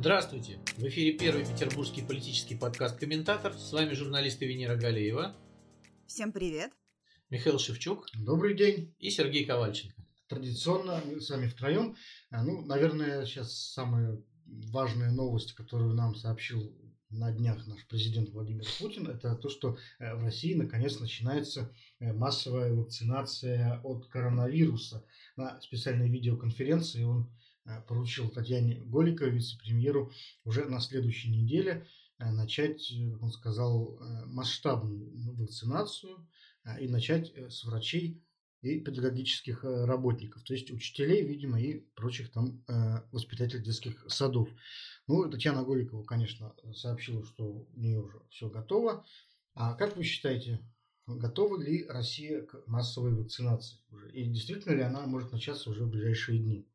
Здравствуйте! В эфире первый петербургский политический подкаст «Комментатор». С вами журналист Венера Галеева. Всем привет! Михаил Шевчук. Добрый день! И Сергей Ковальченко. Традиционно мы с вами втроем. А, ну, наверное, сейчас самая важная новость, которую нам сообщил на днях наш президент Владимир Путин, это то, что э, в России наконец начинается э, массовая вакцинация от коронавируса. На специальной видеоконференции он поручил Татьяне Голиковой, вице-премьеру, уже на следующей неделе э, начать, э, как он сказал, масштабную вакцинацию и начать с врачей и педагогических работников, то есть учителей, видимо, и прочих там воспитателей детских садов. Ну, Татьяна Голикова, конечно, сообщила, что у нее уже все готово. А как вы считаете, готова ли Россия к массовой вакцинации? И действительно ли она может начаться уже в ближайшие дни?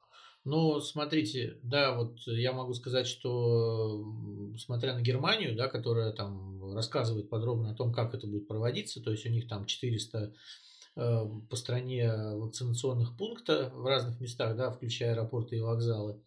Ну, смотрите, да, вот я могу сказать, что смотря на Германию, да, которая там рассказывает подробно о том, как это будет проводиться, то есть у них там 400 э, по стране вакцинационных пунктов в разных местах, да, включая аэропорты и вокзалы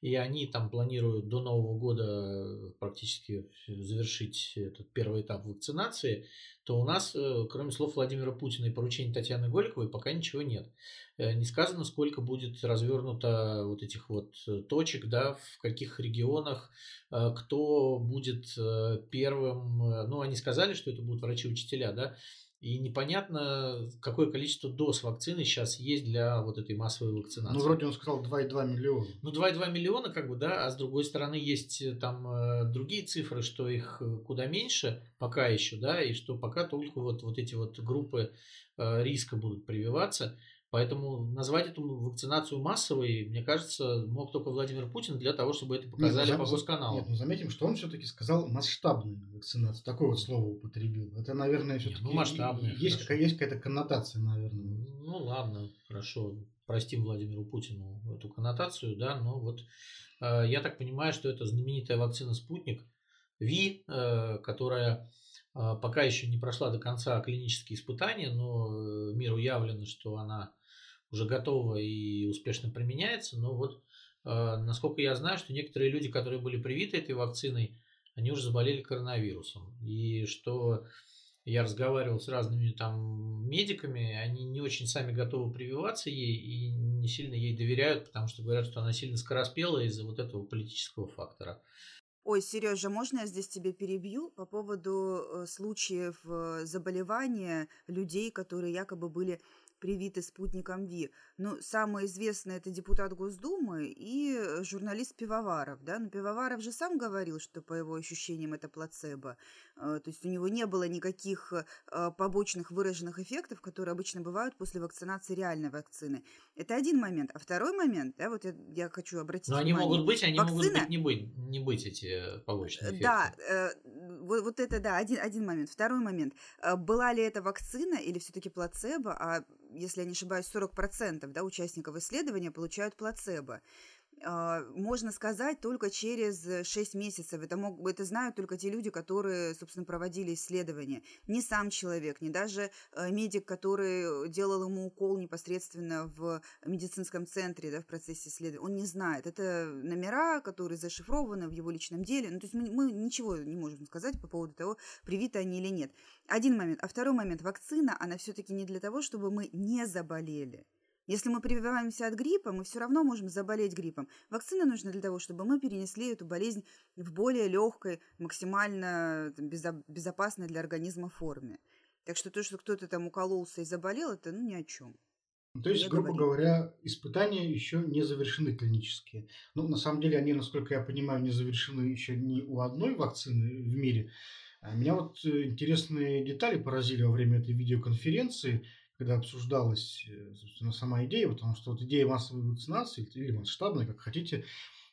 и они там планируют до Нового года практически завершить этот первый этап вакцинации, то у нас, э, кроме слов Владимира Путина и поручений Татьяны Голиковой, пока ничего нет. Э, не сказано, сколько будет развернуто вот этих вот э, точек, да, в каких регионах, кто будет первым. Ну, они сказали, что это будут врачи-учителя, да, и непонятно, какое количество доз вакцины сейчас есть для вот этой массовой вакцинации. Ну, вроде он сказал 2,2 миллиона. Ну, 2,2 миллиона, как бы, да, а с другой стороны есть э, там э, другие цифры, что их э, куда меньше пока еще, да, и что пока только вот, вот эти вот группы риска будут прививаться. Поэтому назвать эту вакцинацию массовой, мне кажется, мог только Владимир Путин для того, чтобы это показали нет, ну, по госканалу. Нет, ну заметим, что он все-таки сказал масштабную вакцинацию. Такое вот слово употребил. Это, наверное, все-таки ну, масштабная, есть, какая, есть какая-то коннотация, наверное. Ну ладно, хорошо. Простим Владимиру Путину эту коннотацию, да, но вот э, я так понимаю, что это знаменитая вакцина «Спутник» Ви, э, которая э, пока еще не прошла до конца клинические испытания, но э, миру явлено, что она уже готова и успешно применяется, но вот э, насколько я знаю, что некоторые люди, которые были привиты этой вакциной, они уже заболели коронавирусом. И что я разговаривал с разными там медиками, они не очень сами готовы прививаться ей и не сильно ей доверяют, потому что говорят, что она сильно скороспела из-за вот этого политического фактора. Ой, Сережа, можно я здесь тебе перебью по поводу э, случаев э, заболевания людей, которые якобы были привиты спутником ВИ. Ну, самый известный это депутат Госдумы и э, журналист Пивоваров, да, но Пивоваров же сам говорил, что по его ощущениям это плацебо, э, то есть у него не было никаких э, побочных выраженных эффектов, которые обычно бывают после вакцинации реальной вакцины. Это один момент. А второй момент, да, вот я, я хочу обратить Но внимание. они могут быть, они Вакцина... могут быть не быть, не быть эти побочные эффекты. Да, э, вот, вот это, да, один, один момент. Второй момент. Была ли это вакцина или все-таки плацебо? А если я не ошибаюсь, 40% да, участников исследования получают плацебо. А, можно сказать только через 6 месяцев. Это, мог, это знают только те люди, которые, собственно, проводили исследования. Не сам человек, не даже э, медик, который делал ему укол непосредственно в медицинском центре да, в процессе исследования. Он не знает. Это номера, которые зашифрованы в его личном деле. Ну, то есть мы, мы ничего не можем сказать по поводу того, привиты они или нет. Один момент. А второй момент. Вакцина, она все-таки не для того, чтобы мы не заболели. Если мы прививаемся от гриппа, мы все равно можем заболеть гриппом. Вакцина нужна для того, чтобы мы перенесли эту болезнь в более легкой, максимально безопасной для организма форме. Так что то, что кто-то там укололся и заболел, это ну ни о чем. Ну, то есть, не грубо говорит. говоря, испытания еще не завершены клинические. Ну, на самом деле, они, насколько я понимаю, не завершены еще ни у одной вакцины в мире. А меня вот э, интересные детали поразили во время этой видеоконференции когда обсуждалась, э, собственно, сама идея, потому что вот идея массовой вакцинации или масштабной, как хотите,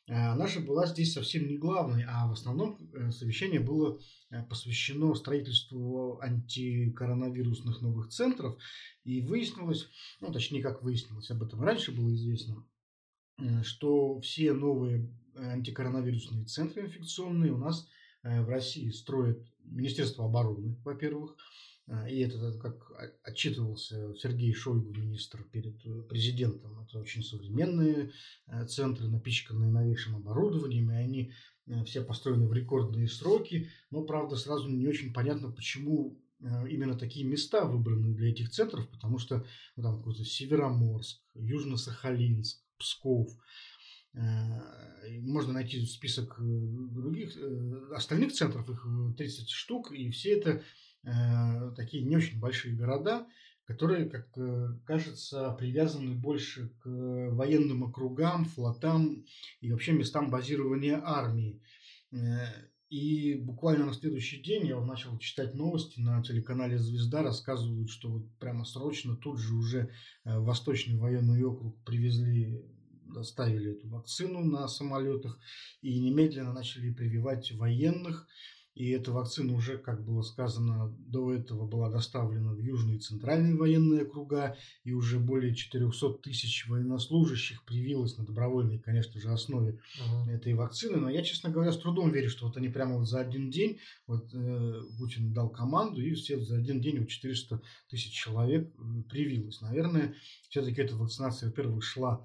э, же была здесь совсем не главной, а в основном э, совещание было посвящено строительству антикоронавирусных новых центров, и выяснилось, ну, точнее, как выяснилось, об этом раньше было известно, что все новые антикоронавирусные центры инфекционные у нас в России строит Министерство обороны, во-первых, и это как отчитывался Сергей Шойгу, министр, перед президентом. Это очень современные центры, напичканные новейшим оборудованием, и они все построены в рекордные сроки. Но, правда, сразу не очень понятно, почему именно такие места выбраны для этих центров, потому что ну, там какой-то Североморск, Южно-Сахалинск, Псков. Можно найти список других остальных центров, их 30 штук, и все это Э, такие не очень большие города, которые, как э, кажется, привязаны больше к военным округам, флотам и вообще местам базирования армии. Э, и буквально на следующий день я начал читать новости на телеканале «Звезда». Рассказывают, что вот прямо срочно тут же уже в Восточный военный округ привезли доставили эту вакцину на самолетах и немедленно начали прививать военных. И эта вакцина уже, как было сказано, до этого была доставлена в южные и центральные военные округа, и уже более 400 тысяч военнослужащих привилось на добровольной, конечно же, основе uh-huh. этой вакцины. Но я, честно говоря, с трудом верю, что вот они прямо вот за один день, вот э, Путин дал команду, и все за один день вот 400 тысяч человек привилось. Наверное, все-таки эта вакцинация, во-первых, шла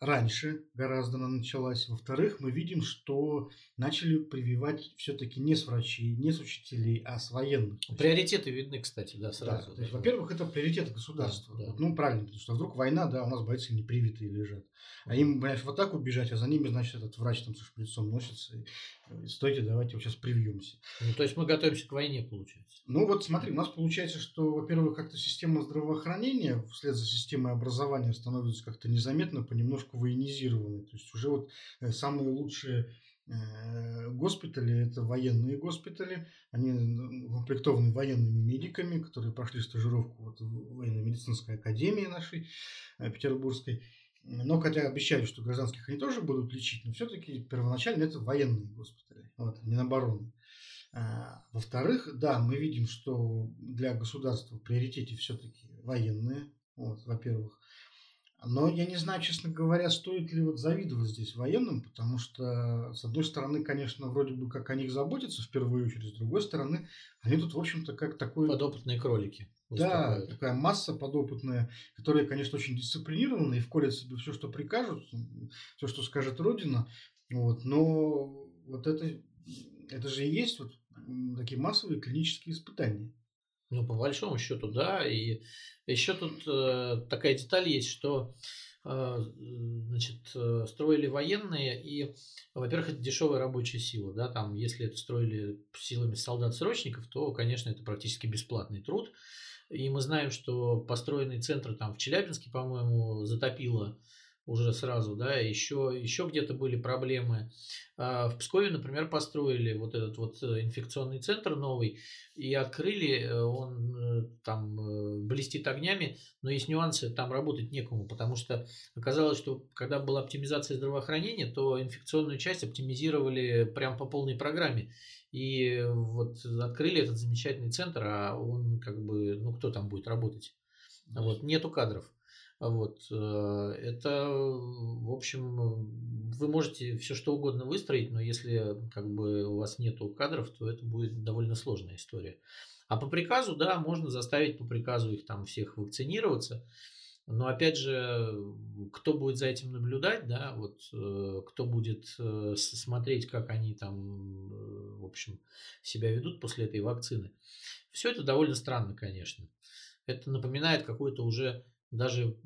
раньше гораздо она началась. Во-вторых, мы видим, что начали прививать все-таки не с врачей, не с учителей, а с военных. Приоритеты видны, кстати, да, сразу. Да, то есть, во-первых, это приоритеты государства. Да, да. Ну, правильно, потому что вдруг война, да, у нас бойцы не привитые лежат. А им, понимаешь, в атаку бежать, а за ними, значит, этот врач там со шприцом носится. И, стойте, давайте вот сейчас привьемся. Ну, то есть мы готовимся к войне, получается. Ну, вот смотри, у нас получается, что, во-первых, как-то система здравоохранения вслед за системой образования становится как-то незаметно, понемножку военизированной. То есть уже вот э, самые лучшие э, госпитали, это военные госпитали, они укомплектованы военными медиками, которые прошли стажировку вот в военно-медицинской академии нашей э, петербургской. Но хотя обещают, что гражданских они тоже будут лечить, но все-таки первоначально это военные госпитали, вот, Минобороны. А, во-вторых, да, мы видим, что для государства в приоритете все-таки военные, вот, во-первых. Но я не знаю, честно говоря, стоит ли вот завидовать здесь военным, потому что, с одной стороны, конечно, вроде бы как о них заботятся в первую очередь, с другой стороны, они тут, в общем-то, как такой... Подопытные кролики. Да, такая масса подопытная, которая, конечно, очень дисциплинирована и вколет себе все, что прикажут, все, что скажет Родина. Вот, но вот это, это же и есть вот такие массовые клинические испытания. Ну, по большому счету, да. И еще тут э, такая деталь есть, что э, значит, э, строили военные, и, во-первых, это дешевая рабочая сила, да, там, если это строили силами солдат-срочников, то, конечно, это практически бесплатный труд. И мы знаем, что построенный центр там в Челябинске, по-моему, затопило уже сразу, да, еще, еще где-то были проблемы. А, в Пскове, например, построили вот этот вот э, инфекционный центр новый и открыли, э, он э, там блестит огнями, но есть нюансы, там работать некому, потому что оказалось, что когда была оптимизация здравоохранения, то инфекционную часть оптимизировали прям по полной программе. И вот открыли этот замечательный центр, а он как бы, ну кто там будет работать? Вот, нету кадров. Вот, э, это, в общем, вы можете все что угодно выстроить, но если как бы у вас нету кадров, то это будет довольно сложная история. А по приказу, да, можно заставить по приказу их там всех вакцинироваться. Но опять же, кто будет за этим наблюдать, да, вот э, кто будет э, смотреть, как они там, в общем, себя ведут после этой вакцины. Все это довольно странно, конечно. Это напоминает какой-то уже даже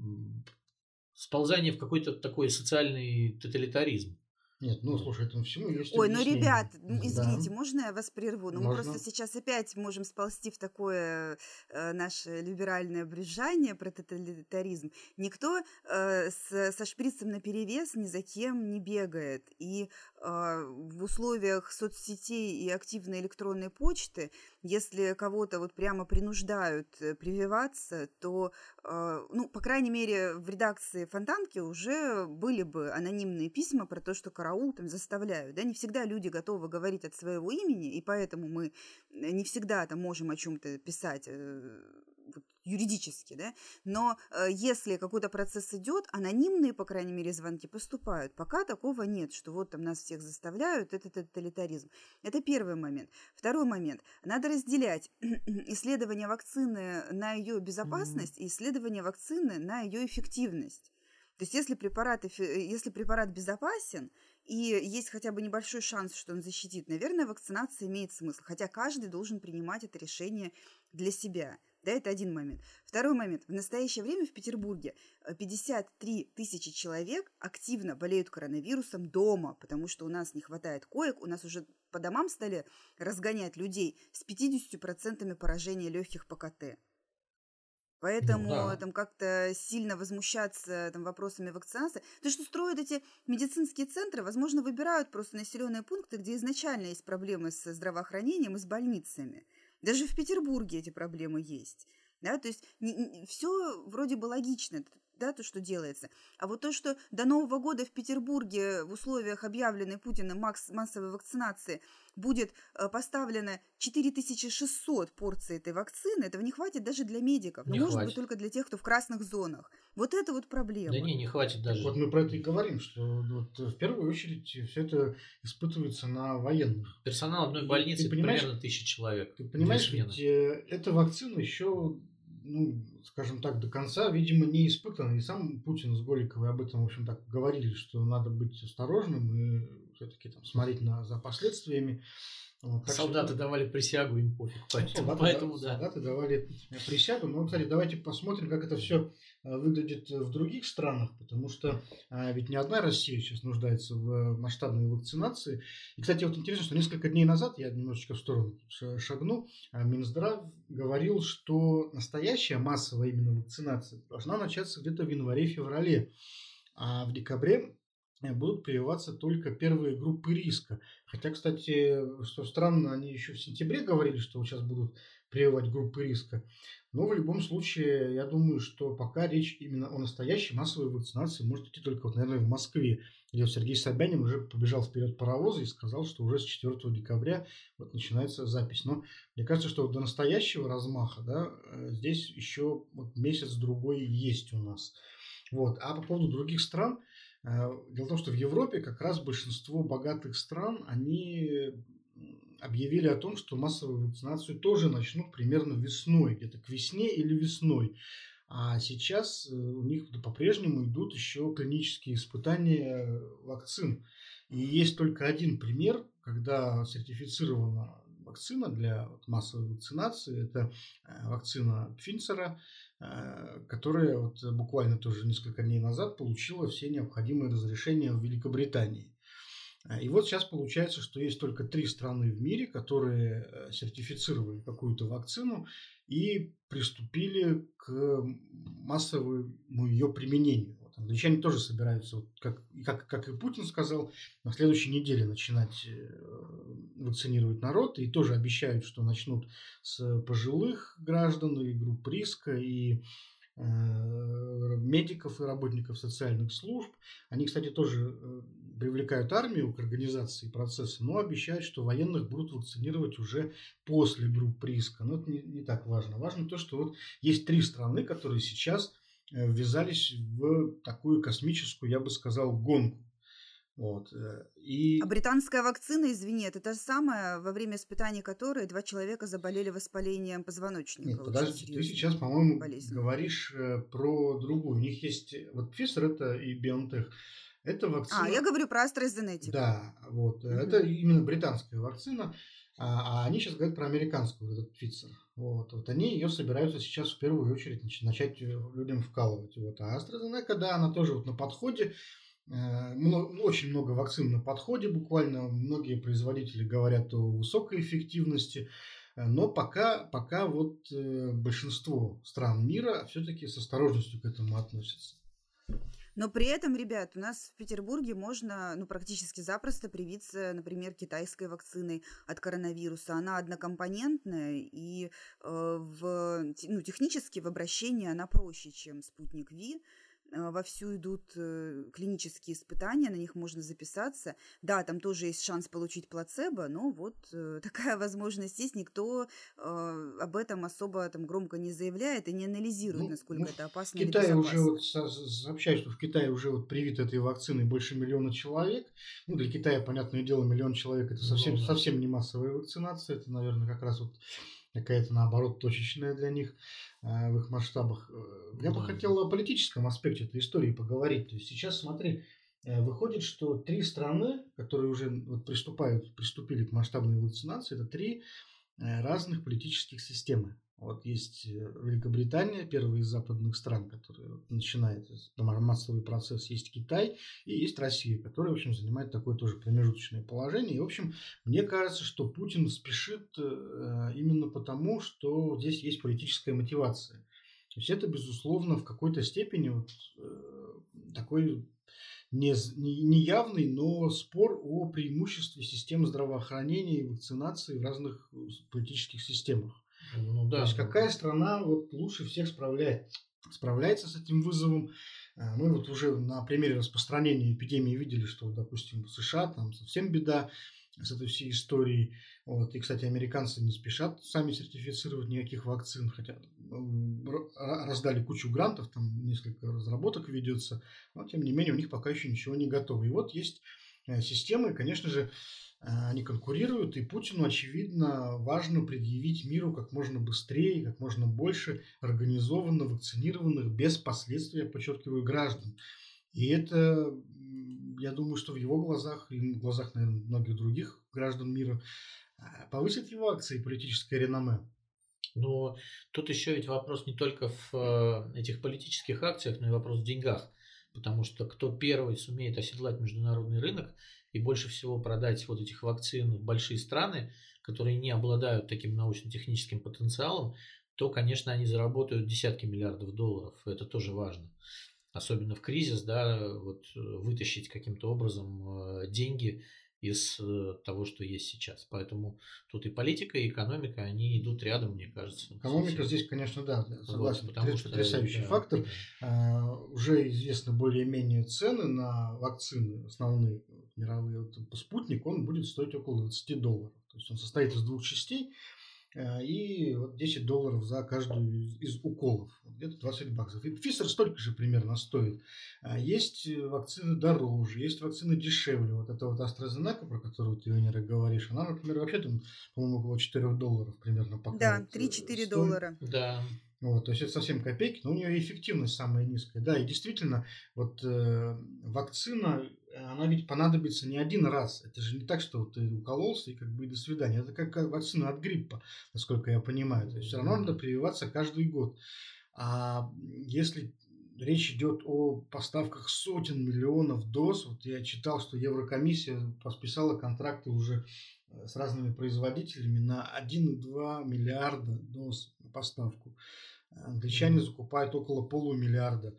сползание в какой-то такой социальный тоталитаризм. Нет, ну слушай, этому всему есть Ой, ну, ребят, извините, да. можно я вас прерву? Ну, мы просто сейчас опять можем сползти в такое э, наше либеральное брюзжание про тоталитаризм. Никто э, с, со шприцем на перевес ни за кем не бегает. И э, в условиях соцсетей и активной электронной почты, если кого-то вот прямо принуждают э, прививаться, то, э, ну, по крайней мере, в редакции Фонтанки уже были бы анонимные письма про то, что караул там заставляют, да, не всегда люди готовы говорить от своего имени, и поэтому мы не всегда там можем о чем-то писать э, юридически, да, но э, если какой-то процесс идет, анонимные, по крайней мере, звонки поступают. Пока такого нет, что вот там нас всех заставляют, это тоталитаризм. Это первый момент. Второй момент. Надо разделять исследование вакцины на ее безопасность mm-hmm. и исследование вакцины на ее эффективность. То есть если препарат, если препарат безопасен, и есть хотя бы небольшой шанс, что он защитит, наверное, вакцинация имеет смысл. Хотя каждый должен принимать это решение для себя. Да, это один момент. Второй момент. В настоящее время в Петербурге 53 э, тысячи человек активно болеют коронавирусом дома, потому что у нас не хватает коек, у нас уже по домам стали разгонять людей с 50% поражения легких по КТ. Поэтому да. там как-то сильно возмущаться там, вопросами вакцинации. То, что строят эти медицинские центры, возможно, выбирают просто населенные пункты, где изначально есть проблемы с здравоохранением и с больницами. Даже в Петербурге эти проблемы есть. Да, то есть не, не, все вроде бы логично да, то, что делается. А вот то, что до Нового года в Петербурге в условиях объявленной Путиным массовой вакцинации будет э, поставлено 4600 порций этой вакцины, этого не хватит даже для медиков. Не но, может быть, только для тех, кто в красных зонах. Вот это вот проблема. Да не, не хватит даже. вот мы про это и говорим, что вот в первую очередь все это испытывается на военных. Персонал одной больницы ты, ты примерно тысяча человек. Ты понимаешь, ведь э, эта вакцина еще ну, скажем так, до конца, видимо, не испытан. И сам Путин с Голиковой об этом, в общем, так говорили, что надо быть осторожным и все-таки там смотреть на, за последствиями. Вот, солдаты что... давали присягу, им пофиг. Поэтому, солдаты, поэтому да, Солдаты давали э, присягу. Но, кстати, давайте посмотрим, как это все э, выглядит в других странах, потому что а, ведь не одна Россия сейчас нуждается в масштабной вакцинации. И, кстати, вот интересно, что несколько дней назад, я немножечко в сторону шагну, а Минздрав говорил, что настоящая массовая именно вакцинация должна начаться где-то в январе-феврале. А в декабре Э, будут прививаться только первые группы риска. Хотя, кстати, что странно, они еще в сентябре говорили, что сейчас будут прививать группы риска. Но в любом случае, я думаю, что пока речь именно о настоящей массовой вакцинации может идти только, вот, наверное, в Москве, где Сергей Собянин уже побежал вперед паровоза и сказал, что уже с 4 декабря вот начинается запись. Но мне кажется, что до настоящего размаха да, э, здесь еще вот месяц-другой есть у нас. Вот. А по поводу других стран – Э, дело в том, что в Европе как раз большинство богатых стран, они объявили о том, что массовую вакцинацию тоже начнут примерно весной, где-то к весне или весной. А сейчас э, у них по-прежнему идут еще клинические испытания вакцин. И есть только один пример, когда сертифицирована вакцина для массовой вакцинации. Это э, вакцина Пфинцера, э, которая вот буквально тоже несколько дней назад получила все необходимые разрешения в Великобритании. Э, и вот сейчас получается, что есть только три страны в мире, которые сертифицировали какую-то вакцину и приступили к массовому ее применению. Англичане тоже собираются, вот как, как, как и Путин сказал, на следующей неделе начинать э, вакцинировать народ. И тоже обещают, что начнут с пожилых граждан и групп риска, и э, медиков и работников социальных служб. Они, кстати, тоже э, привлекают армию к организации процесса, но обещают, что военных будут вакцинировать уже после групп риска. Но это не, не так важно. Важно то, что вот есть три страны, которые сейчас ввязались в такую космическую, я бы сказал, гонку. Вот. Э, и... А британская вакцина, извини, это та же самая, во время испытаний которой два человека заболели воспалением позвоночника. Нет, подожди, ты сейчас, по-моему, болезнь. говоришь э, про другую. У них есть, вот Pfizer это и BioNTech. Это вакцина... А, я говорю про AstraZeneca. Да, вот. Угу. Это именно британская вакцина. А, а они сейчас говорят про американскую, вот этот Pfizer. Вот, вот они ее собираются сейчас в первую очередь начать э, людям вкалывать. Вот. А AstraZeneca, да, она тоже вот на подходе. Э, много, очень много вакцин на подходе буквально. Многие производители говорят о высокой эффективности. Э, но пока, пока вот большинство стран мира все-таки с осторожностью к этому относятся. Но при этом, ребят, у нас в Петербурге можно ну, практически запросто привиться, например, китайской вакциной от коронавируса. Она однокомпонентная, и э, в, ну, технически в обращении она проще, чем спутник Ви. Э, вовсю идут э, клинические испытания, на них можно записаться. Да, там тоже есть шанс получить плацебо, но вот э, такая возможность есть. Никто об этом особо там громко не заявляет и не анализирует, ну, насколько ну, это опасно. В Китае уже вот сообщают, что в Китае уже вот привит этой вакцины больше миллиона человек. Ну, для Китая, понятное дело, миллион человек это совсем, ну, да. совсем не массовая вакцинация. Это, наверное, как раз вот какая-то, наоборот, точечная для них э, в их масштабах. Э, я да. бы хотел о политическом аспекте этой истории поговорить. То есть сейчас, смотри, э, выходит, что три страны, которые уже вот приступают, приступили к масштабной вакцинации, это три разных политических системы. Вот есть э, Великобритания, первая из западных стран, которая начинает массовый процесс. Есть Китай и есть Россия, которая, в общем, занимает такое тоже промежуточное положение. И, в общем, мне кажется, что Путин спешит э, именно потому, что здесь есть политическая мотивация. То есть это, безусловно, в какой-то степени вот, э, такой не, не, явный, но спор о преимуществе систем здравоохранения и вакцинации в разных политических системах. Ну, да. То есть какая страна вот лучше всех справляется, справляется с этим вызовом. А, мы вот уже на примере распространения эпидемии видели, что, допустим, в США там совсем беда с этой всей историей. Вот. И, кстати, американцы не спешат сами сертифицировать никаких вакцин, хотя раздали кучу грантов, там несколько разработок ведется, но тем не менее у них пока еще ничего не готово. И вот есть э, системы, конечно же, Э, они конкурируют, и Путину, очевидно, важно предъявить миру как можно быстрее, как можно больше организованно вакцинированных, без последствий, я подчеркиваю, граждан. И это, я думаю, что в его глазах и в глазах, наверное, многих других граждан мира э, повысит его акции политическое реноме. Но тут еще ведь вопрос не только в э, этих политических акциях, но и вопрос в деньгах. Потому что кто первый сумеет оседлать международный рынок, и больше всего продать вот этих вакцин в большие страны, которые не обладают таким научно-техническим потенциалом, то, конечно, они заработают десятки миллиардов долларов. Это тоже важно. Особенно в кризис, да, вот э, вытащить каким-то образом э, деньги из э, того, что есть сейчас. Поэтому тут и политика, и экономика, они идут рядом, мне кажется. Экономика здесь, конечно, да, согласен. Вот, потому что потрясающий да, фактор. Да. уже известны более-менее цены на вакцины основные мировые. Вот, спутник, он будет стоить около 20 долларов. То есть он состоит из двух частей. Э, и вот 10 долларов за каждую из, из уколов. Где-то 20 баксов. И Пфизер столько же примерно стоит. А есть э, вакцины дороже, есть вакцины дешевле. Вот это вот AstraZeneca, про которую ты, Венера, говоришь, она, например, вообще там, по-моему, около 4 долларов примерно пока. Да, 3-4 э, доллара. Да. Вот, то есть это совсем копейки, но у нее эффективность самая низкая. Да, и действительно, вот э, вакцина она ведь понадобится не один раз. Это же не так, что ты укололся и как бы и до свидания. Это как вакцина от гриппа, насколько я понимаю. То есть все равно надо прививаться каждый год. А если речь идет о поставках сотен миллионов доз, вот я читал, что Еврокомиссия подписала контракты уже э, с разными производителями на 1,2 миллиарда доз на поставку. Англичане закупают около полумиллиарда.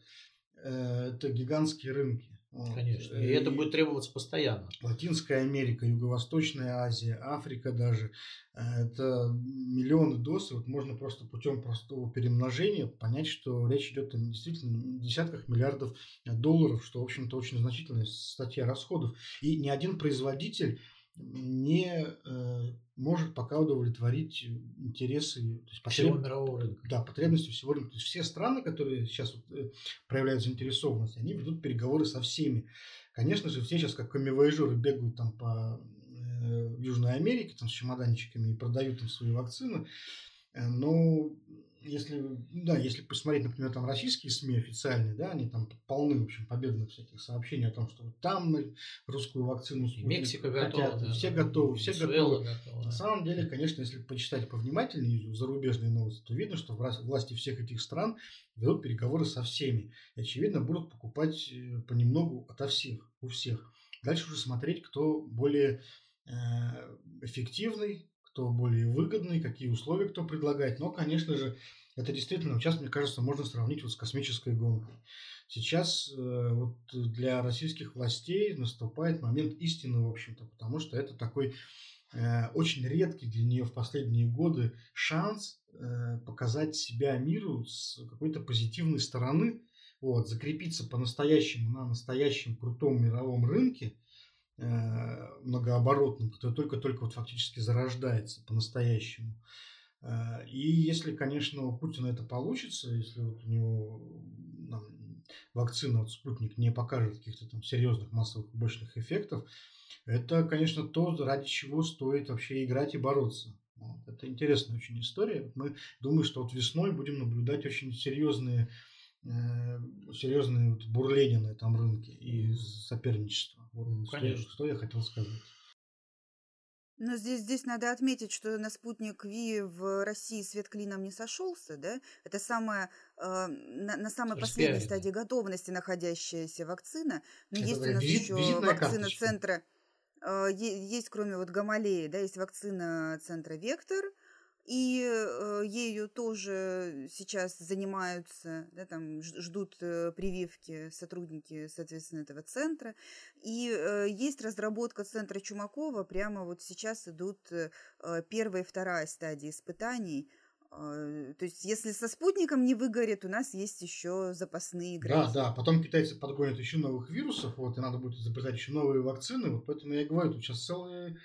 Э, это гигантские рынки. Конечно. И, и это будет требоваться постоянно. Латинская Америка, Юго-Восточная Азия, Африка даже. Э, это миллионы доз. Вот можно просто путем простого перемножения понять, что речь идет о действительно десятках миллиардов долларов, что, в общем-то, очень значительная статья расходов. И ни один производитель не э, может пока удовлетворить интересы то есть потреб... всего мирового рынка. Да, потребности всего рынка. То есть все страны, которые сейчас вот, э, проявляют заинтересованность, они ведут переговоры со всеми. Конечно же, все сейчас как камевояжеры бегают там по э, Южной Америке там, с чемоданчиками и продают там свои вакцины. Э, но если, да, если посмотреть, например, там российские СМИ официальные, да, они там полны, в общем, победных всяких сообщений о том, что вот там русскую вакцину Мексика готова, да, все готовы, все готовы. готовы. На самом деле, конечно, если почитать повнимательнее зарубежные новости, то видно, что власти всех этих стран ведут переговоры со всеми. И, очевидно, будут покупать э, понемногу ото всех, у всех. Дальше уже смотреть, кто более э, эффективный, кто более выгодный, какие условия кто предлагает. Но, конечно же, это действительно, сейчас, мне кажется, можно сравнить вот с космической гонкой. Сейчас э, вот для российских властей наступает момент истины, в общем-то, потому что это такой э, очень редкий для нее в последние годы шанс э, показать себя миру с какой-то позитивной стороны, вот, закрепиться по-настоящему на настоящем крутом мировом рынке, э, многооборотном, который только-только вот фактически зарождается по-настоящему. Э, и если, конечно, у Путина это получится, если вот у него нам, вакцина, вот спутник, не покажет каких-то там серьезных массовых побочных эффектов, это, конечно, то, ради чего стоит вообще играть и бороться. Вот. Это интересная очень история. Мы думаем, что вот весной будем наблюдать очень серьезные, э, серьезные вот бурления на этом рынке и соперничество. Ну, конечно. Что, что я хотел сказать. Но здесь, здесь надо отметить, что на спутник Ви в России свет клином не сошелся, да? Это самая, э, на, на самой последней стадии готовности находящаяся вакцина. Но Это есть у нас визит, еще вакцина карточка. центра а, есть, кроме вот Гамалеи, да, есть вакцина центра Вектор, и э, ею тоже сейчас занимаются, да, там ждут э, прививки сотрудники, соответственно, этого центра. И э, есть разработка центра Чумакова, прямо вот сейчас идут первая и вторая стадии испытаний – то есть, если со спутником не выгорит, у нас есть еще запасные грязь. Да, да. Потом китайцы подгонят еще новых вирусов, вот, и надо будет изобретать еще новые вакцины. Вот поэтому я говорю, тут сейчас целый,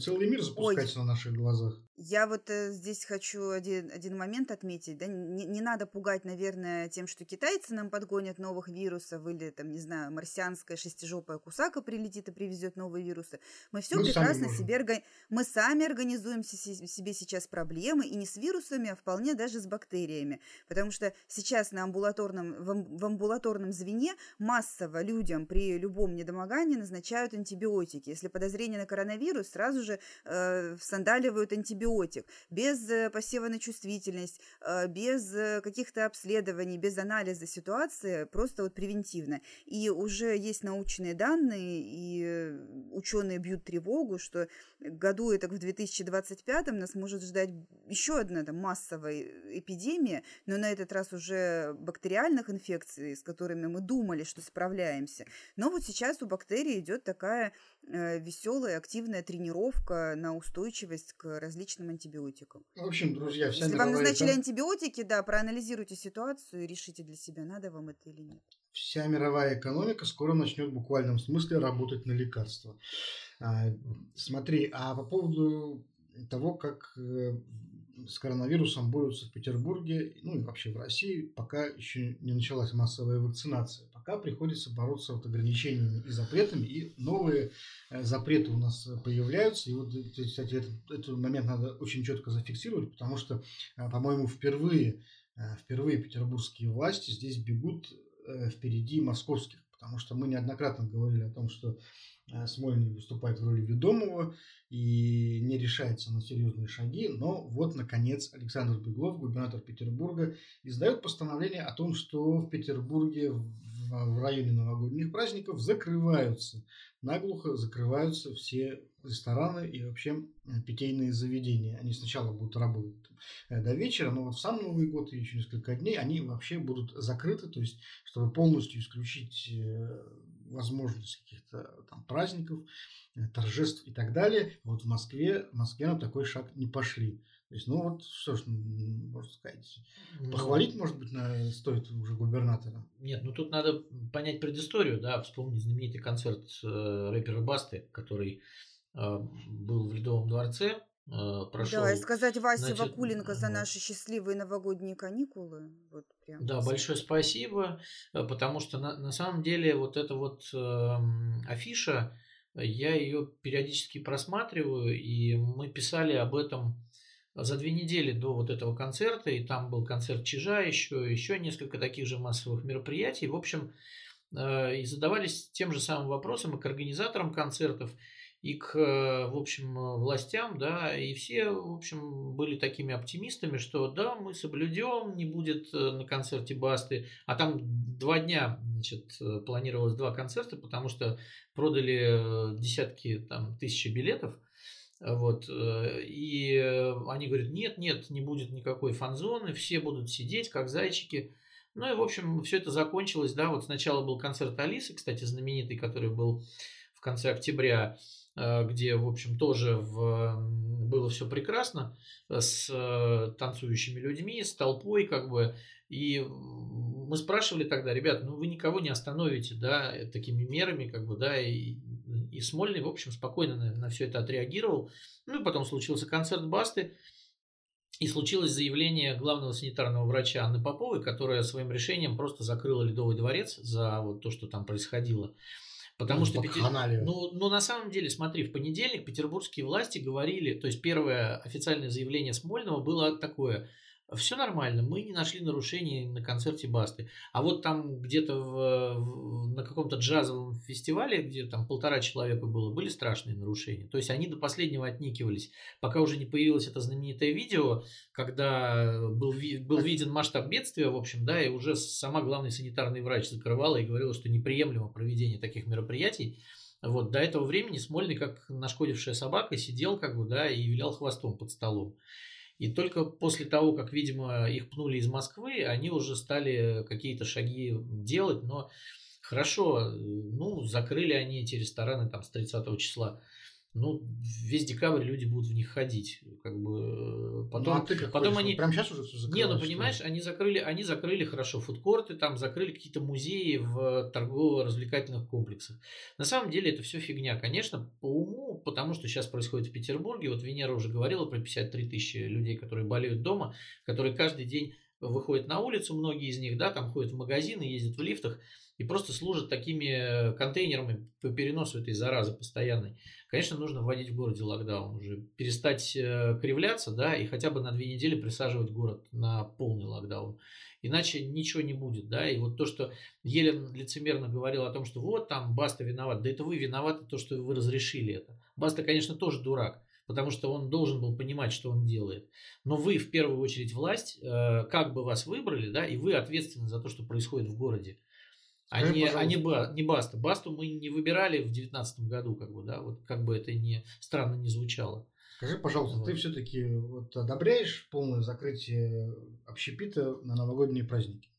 целый мир запускается Ой. на наших глазах. Я вот э, здесь хочу один, один момент отметить. Да? Не, не надо пугать, наверное, тем, что китайцы нам подгонят новых вирусов или, там, не знаю, марсианская шестижопая кусака прилетит и привезет новые вирусы. Мы все мы прекрасно себе орга... Мы сами организуем себе сейчас проблемы, и не с вирусами, а вполне даже с бактериями. Потому что сейчас на амбулаторном, в амбулаторном звене массово людям при любом недомогании назначают антибиотики. Если подозрение на коронавирус, сразу же э, всандаливают антибиотики антибиотик, без э, посева на чувствительность, э, без э, каких-то обследований, без анализа ситуации, просто вот превентивно. И уже есть научные данные, и ученые бьют тревогу, что году это в 2025 нас может ждать еще одна там, массовая эпидемия, но на этот раз уже бактериальных инфекций, с которыми мы думали, что справляемся. Но вот сейчас у бактерий идет такая веселая, активная тренировка на устойчивость к различным антибиотикам. В общем, друзья, вся Если вам назначили антибиотики, да, проанализируйте ситуацию и решите для себя, надо вам это или нет. Вся мировая экономика скоро начнет в буквальном смысле работать на лекарства. А, смотри, а по поводу того, как э, с коронавирусом борются в Петербурге, ну и вообще в России, пока еще не началась массовая вакцинация. Пока приходится бороться вот ограничениями и запретами, и новые э, запреты у нас появляются. И вот, кстати, этот, этот момент надо очень четко зафиксировать, потому что, э, по-моему, впервые, впервые петербургские власти здесь бегут впереди московских, потому что мы неоднократно говорили о том, что Э, Смольный выступает в роли ведомого и не решается на серьезные шаги, но вот, наконец, Александр Беглов, губернатор Петербурга, издает постановление о том, что в Петербурге в районе новогодних праздников закрываются, наглухо закрываются все рестораны и вообще э, питейные заведения. Они сначала будут работать э, до вечера, но вот в сам Новый год и еще несколько дней они вообще будут закрыты, то есть чтобы полностью исключить возможность каких-то там праздников, э, торжеств и так далее. Вот в Москве, в Москве на такой шаг не пошли. То есть, ну вот, что ж, можно сказать, ну, похвалить, может быть, на, стоит уже губернатора. Нет, ну тут надо понять предысторию, да, вспомнить знаменитый концерт э, рэпера Басты, который э, был в Ледовом дворце, э, прошел. Да, и сказать Васе Значит, Вакуленко за наши счастливые новогодние каникулы. Вот прям. Да, большое спасибо, э, потому что на, на самом деле вот эта вот э, афиша, я ее периодически просматриваю, и мы писали об этом за две недели до вот этого концерта, и там был концерт Чижа, еще, еще несколько таких же массовых мероприятий. В общем, э, и задавались тем же самым вопросом и к организаторам концертов, и к, в общем, властям, да, и все, в общем, были такими оптимистами, что да, мы соблюдем, не будет э, на концерте Басты, а там два дня, значит, э, планировалось два концерта, потому что продали э, десятки, там, тысячи билетов, вот, и они говорят, нет, нет, не будет никакой фан-зоны, все будут сидеть, как зайчики, ну и, в общем, все это закончилось, да, вот сначала был концерт Алисы, кстати, знаменитый, который был в конце октября, Э, где, в общем, тоже в, было все прекрасно с э, танцующими людьми, с толпой, как бы. И мы спрашивали тогда, ребят, ну вы никого не остановите, да, такими мерами, как бы, да, и, и Смольный, в общем, спокойно на, на все это отреагировал. Ну и потом случился концерт Басты, и случилось заявление главного санитарного врача Анны Поповой, которая своим решением просто закрыла Ледовый дворец за вот то, что там происходило. Потому ну, что Петер... ну, ну, на самом деле, смотри, в понедельник петербургские власти говорили, то есть первое официальное заявление Смольного было такое – все нормально, мы не нашли нарушений на концерте Басты. А вот там где-то в, в, на каком-то джазовом фестивале, где там полтора человека было, были страшные нарушения. То есть они до последнего отникивались, пока уже не появилось это знаменитое видео, когда был, был виден масштаб бедствия, в общем, да, и уже сама главный санитарный врач закрывала и говорила, что неприемлемо проведение таких мероприятий. Вот, до этого времени Смольный, как нашкодившая собака, сидел как бы, да, и вилял хвостом под столом. И только после того, как, видимо, их пнули из Москвы, они уже стали какие-то шаги делать, но хорошо, ну, закрыли они эти рестораны там с 30 числа ну, весь декабрь люди будут в них ходить. Как бы, потом, ну, а ты как потом они... Прям сейчас уже все Не, ну понимаешь, они закрыли, они закрыли хорошо фудкорты, там закрыли какие-то музеи в торгово-развлекательных комплексах. На самом деле это все фигня, конечно, по уму, потому что сейчас происходит в Петербурге. Вот Венера уже говорила про 53 тысячи людей, которые болеют дома, которые каждый день выходят на улицу, многие из них, да, там ходят в магазины, ездят в лифтах и просто служат такими контейнерами по переносу этой заразы постоянной. Конечно, нужно вводить в городе локдаун уже, перестать э, кривляться, да, и хотя бы на две недели присаживать город на полный локдаун. Иначе ничего не будет, да, и вот то, что Елен лицемерно говорил о том, что вот там Баста виноват, да это вы виноваты, то, что вы разрешили это. Баста, конечно, тоже дурак, потому что он должен был понимать, что он делает. Но вы, в первую очередь, власть, э, как бы вас выбрали, да, и вы ответственны за то, что происходит в городе. А не, а не, Баста. Басту мы не выбирали в 2019 году, как бы, да, вот как бы это не странно не звучало. Скажи, пожалуйста, вот. ты все-таки вот одобряешь полное закрытие общепита на новогодние праздники?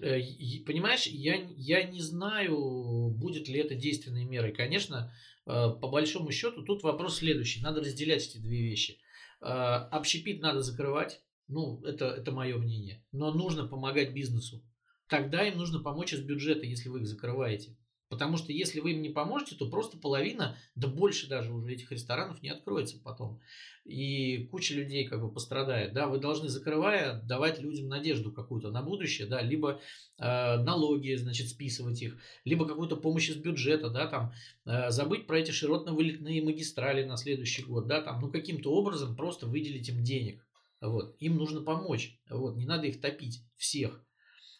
Э, понимаешь, я, я не знаю, будет ли это действенной мерой. Конечно, э, по большому счету, тут вопрос следующий. Надо разделять эти две вещи. Э, общепит надо закрывать, ну, это, это мое мнение. Но нужно помогать бизнесу тогда им нужно помочь из бюджета, если вы их закрываете. Потому что если вы им не поможете, то просто половина, да больше даже уже этих ресторанов не откроется потом. И куча людей как бы пострадает. Да, вы должны, закрывая, давать людям надежду какую-то на будущее, да, либо э, налоги, значит, списывать их, либо какую-то помощь из бюджета, да, там, э, забыть про эти широтно-вылетные магистрали на следующий год, да, там, ну, каким-то образом просто выделить им денег. Вот, им нужно помочь, вот, не надо их топить, всех.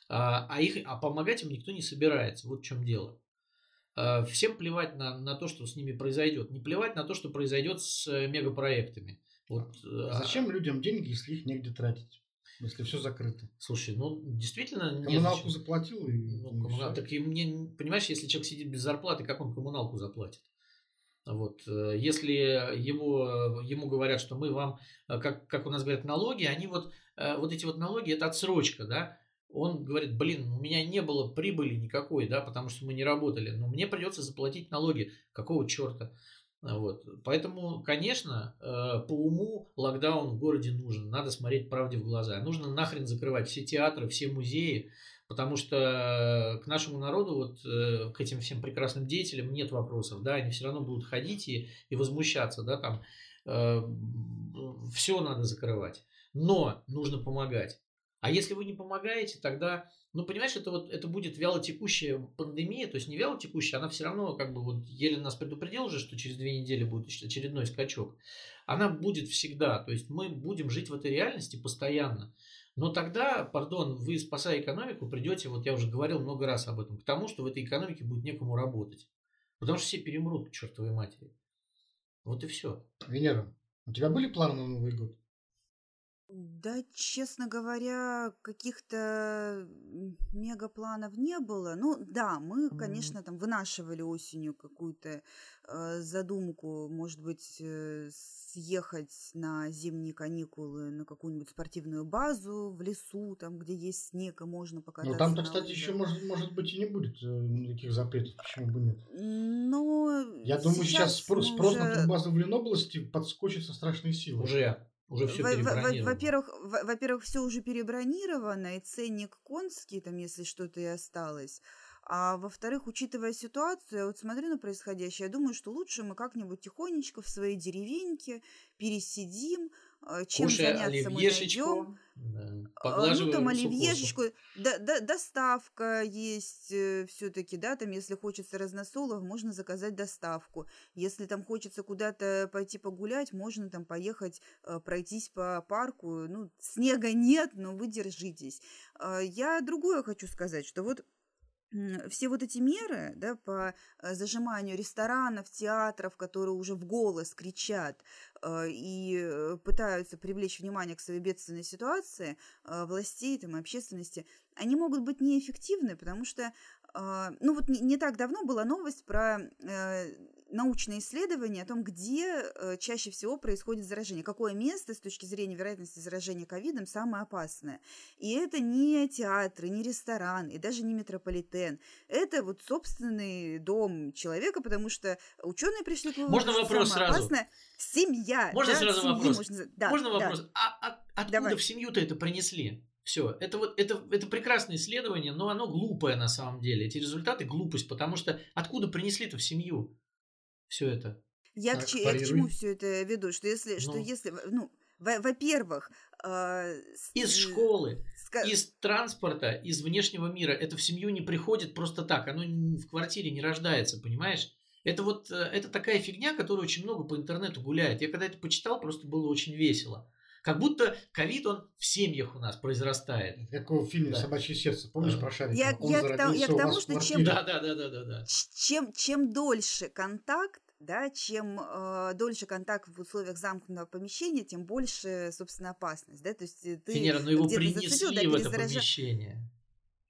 А, а, их, а помогать им никто не собирается. Вот в чем дело. А, всем плевать на, на то, что с ними произойдет. Не плевать на то, что произойдет с э, мегапроектами. Вот, а зачем а... людям деньги, если их негде тратить? Если все закрыто. Слушай, ну действительно. Коммуналку заплатил и. Ну, коммунал... Так и мне, понимаешь, если человек сидит без зарплаты, как он коммуналку заплатит? Вот. Э, если его, ему говорят, что мы вам, э, как, как у нас говорят, налоги, они вот, вот эти вот налоги, это отсрочка, да, он говорит, блин, у меня не было прибыли никакой, да, потому что мы не работали, но мне придется заплатить налоги. Какого черта? Вот. Поэтому, конечно, э, по уму локдаун в городе нужен. Надо смотреть правде в глаза. Нужно нахрен закрывать все театры, все музеи, потому что к нашему народу, вот э, к этим всем прекрасным деятелям нет вопросов. Да, они все равно будут ходить и, и возмущаться, да, там э, все надо закрывать. Но нужно помогать. А если вы не помогаете, тогда, ну, понимаешь, это вот это будет вялотекущая пандемия, то есть не вялотекущая, она все равно, как бы, вот еле нас предупредил уже, что через две недели будет очередной скачок. Она будет всегда, то есть мы будем жить в этой реальности постоянно. Но тогда, пардон, вы, спасая экономику, придете, вот я уже говорил много раз об этом, к тому, что в этой экономике будет некому работать. Потому что все перемрут к чертовой матери. Вот и все. Венера, у тебя были планы на Новый год? Да, честно говоря, каких-то мегапланов не было. Ну да, мы, конечно, там вынашивали осенью какую-то э, задумку, может быть, э, съехать на зимние каникулы на какую-нибудь спортивную базу в лесу, там, где есть снег и можно Ну, покататься там-то, на кстати, еще может, может быть и не будет э, никаких запретов, почему бы нет. Но Я думаю, сейчас сейчас спро- спрос на уже турбазу в Ленобласти подскочит со страшной силой. Уже Уже все перебронировано. Во-первых, во-первых, все уже перебронировано, и ценник конский, там, если что-то и осталось. А во-вторых, учитывая ситуацию, я вот смотрю на происходящее, я думаю, что лучше мы как-нибудь тихонечко в своей деревеньке пересидим, а, чем Кушай заняться мы найдем. А, ну, там оливьешечку, да, да, доставка есть э, все-таки, да, там, если хочется разносолов, можно заказать доставку. Если там хочется куда-то пойти погулять, можно там поехать, э, пройтись по парку. Ну, снега нет, но вы держитесь. А, я другое хочу сказать, что вот все вот эти меры да, по э, зажиманию ресторанов, театров, которые уже в голос кричат э, и э, пытаются привлечь внимание к своей бедственной ситуации властей, там, общественности, они могут быть неэффективны, потому что ну вот не, так давно была новость про научные исследования о том, где э, чаще всего происходит заражение, какое место с точки зрения вероятности заражения ковидом самое опасное. И это не театры, не ресторан, и даже не метрополитен. Это вот собственный дом человека, потому что ученые пришли к выводу, Можно вопрос самое сразу? опасное семья. Можно да, сразу вопрос? Можно, да, Можно вопрос? Да. А, а откуда Давай. в семью-то это принесли? Все, это вот это, это прекрасное исследование, но оно глупое на самом деле. Эти результаты глупость, потому что откуда принесли-то в семью все это? Я, так, к, я к чему все это веду? Что если, ну. что если, ну, во-первых, э, из школы, ска... из транспорта, из внешнего мира, это в семью не приходит просто так, оно в квартире не рождается, понимаешь? Это вот э, это такая фигня, которая очень много по интернету гуляет. Я когда это почитал, просто было очень весело. Как будто ковид, он в семьях у нас произрастает. Как в фильме да. «Собачье сердце», помнишь да. про шарик? Я, я, к, я к тому, что чем, да, да, да, да, да, да. Чем, чем дольше контакт, да, чем э, дольше контакт в условиях замкнутого помещения, тем больше, собственно, опасность, да, то есть э, ты Венера, но его принесли зацепил, да, в это помещение.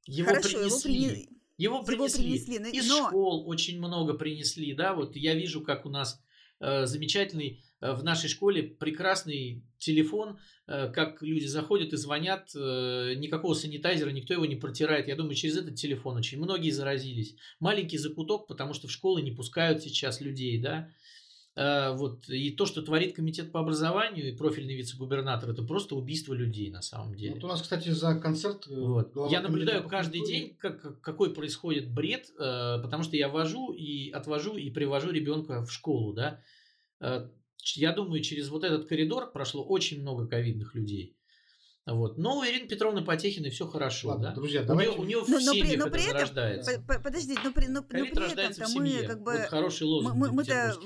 Его Хорошо, принесли. Его, при... его принесли. Его принесли но... Из школ очень много принесли, да, вот я вижу, как у нас замечательный Э, в нашей школе прекрасный телефон, э, как люди заходят и звонят, э, никакого санитайзера, никто его не протирает. Я думаю, через этот телефон очень многие заразились. Маленький закуток, потому что в школы не пускают сейчас людей, да. Вот. И то, что творит комитет по образованию и профильный вице-губернатор, это просто убийство людей на самом деле. Вот у нас, кстати, за концерт... Вот. Я наблюдаю каждый день, как, какой происходит бред, потому что я вожу и отвожу и привожу ребенка в школу, да я думаю, через вот этот коридор прошло очень много ковидных людей. Вот. Но у Ирины Петровны Потехиной все хорошо, Ладно, да? Друзья, у давайте... нее, у нее в но, семье но при этом, рождается. Подожди, но при, но, но при этом мы как бы... Вот хороший лозунг мы, мы-то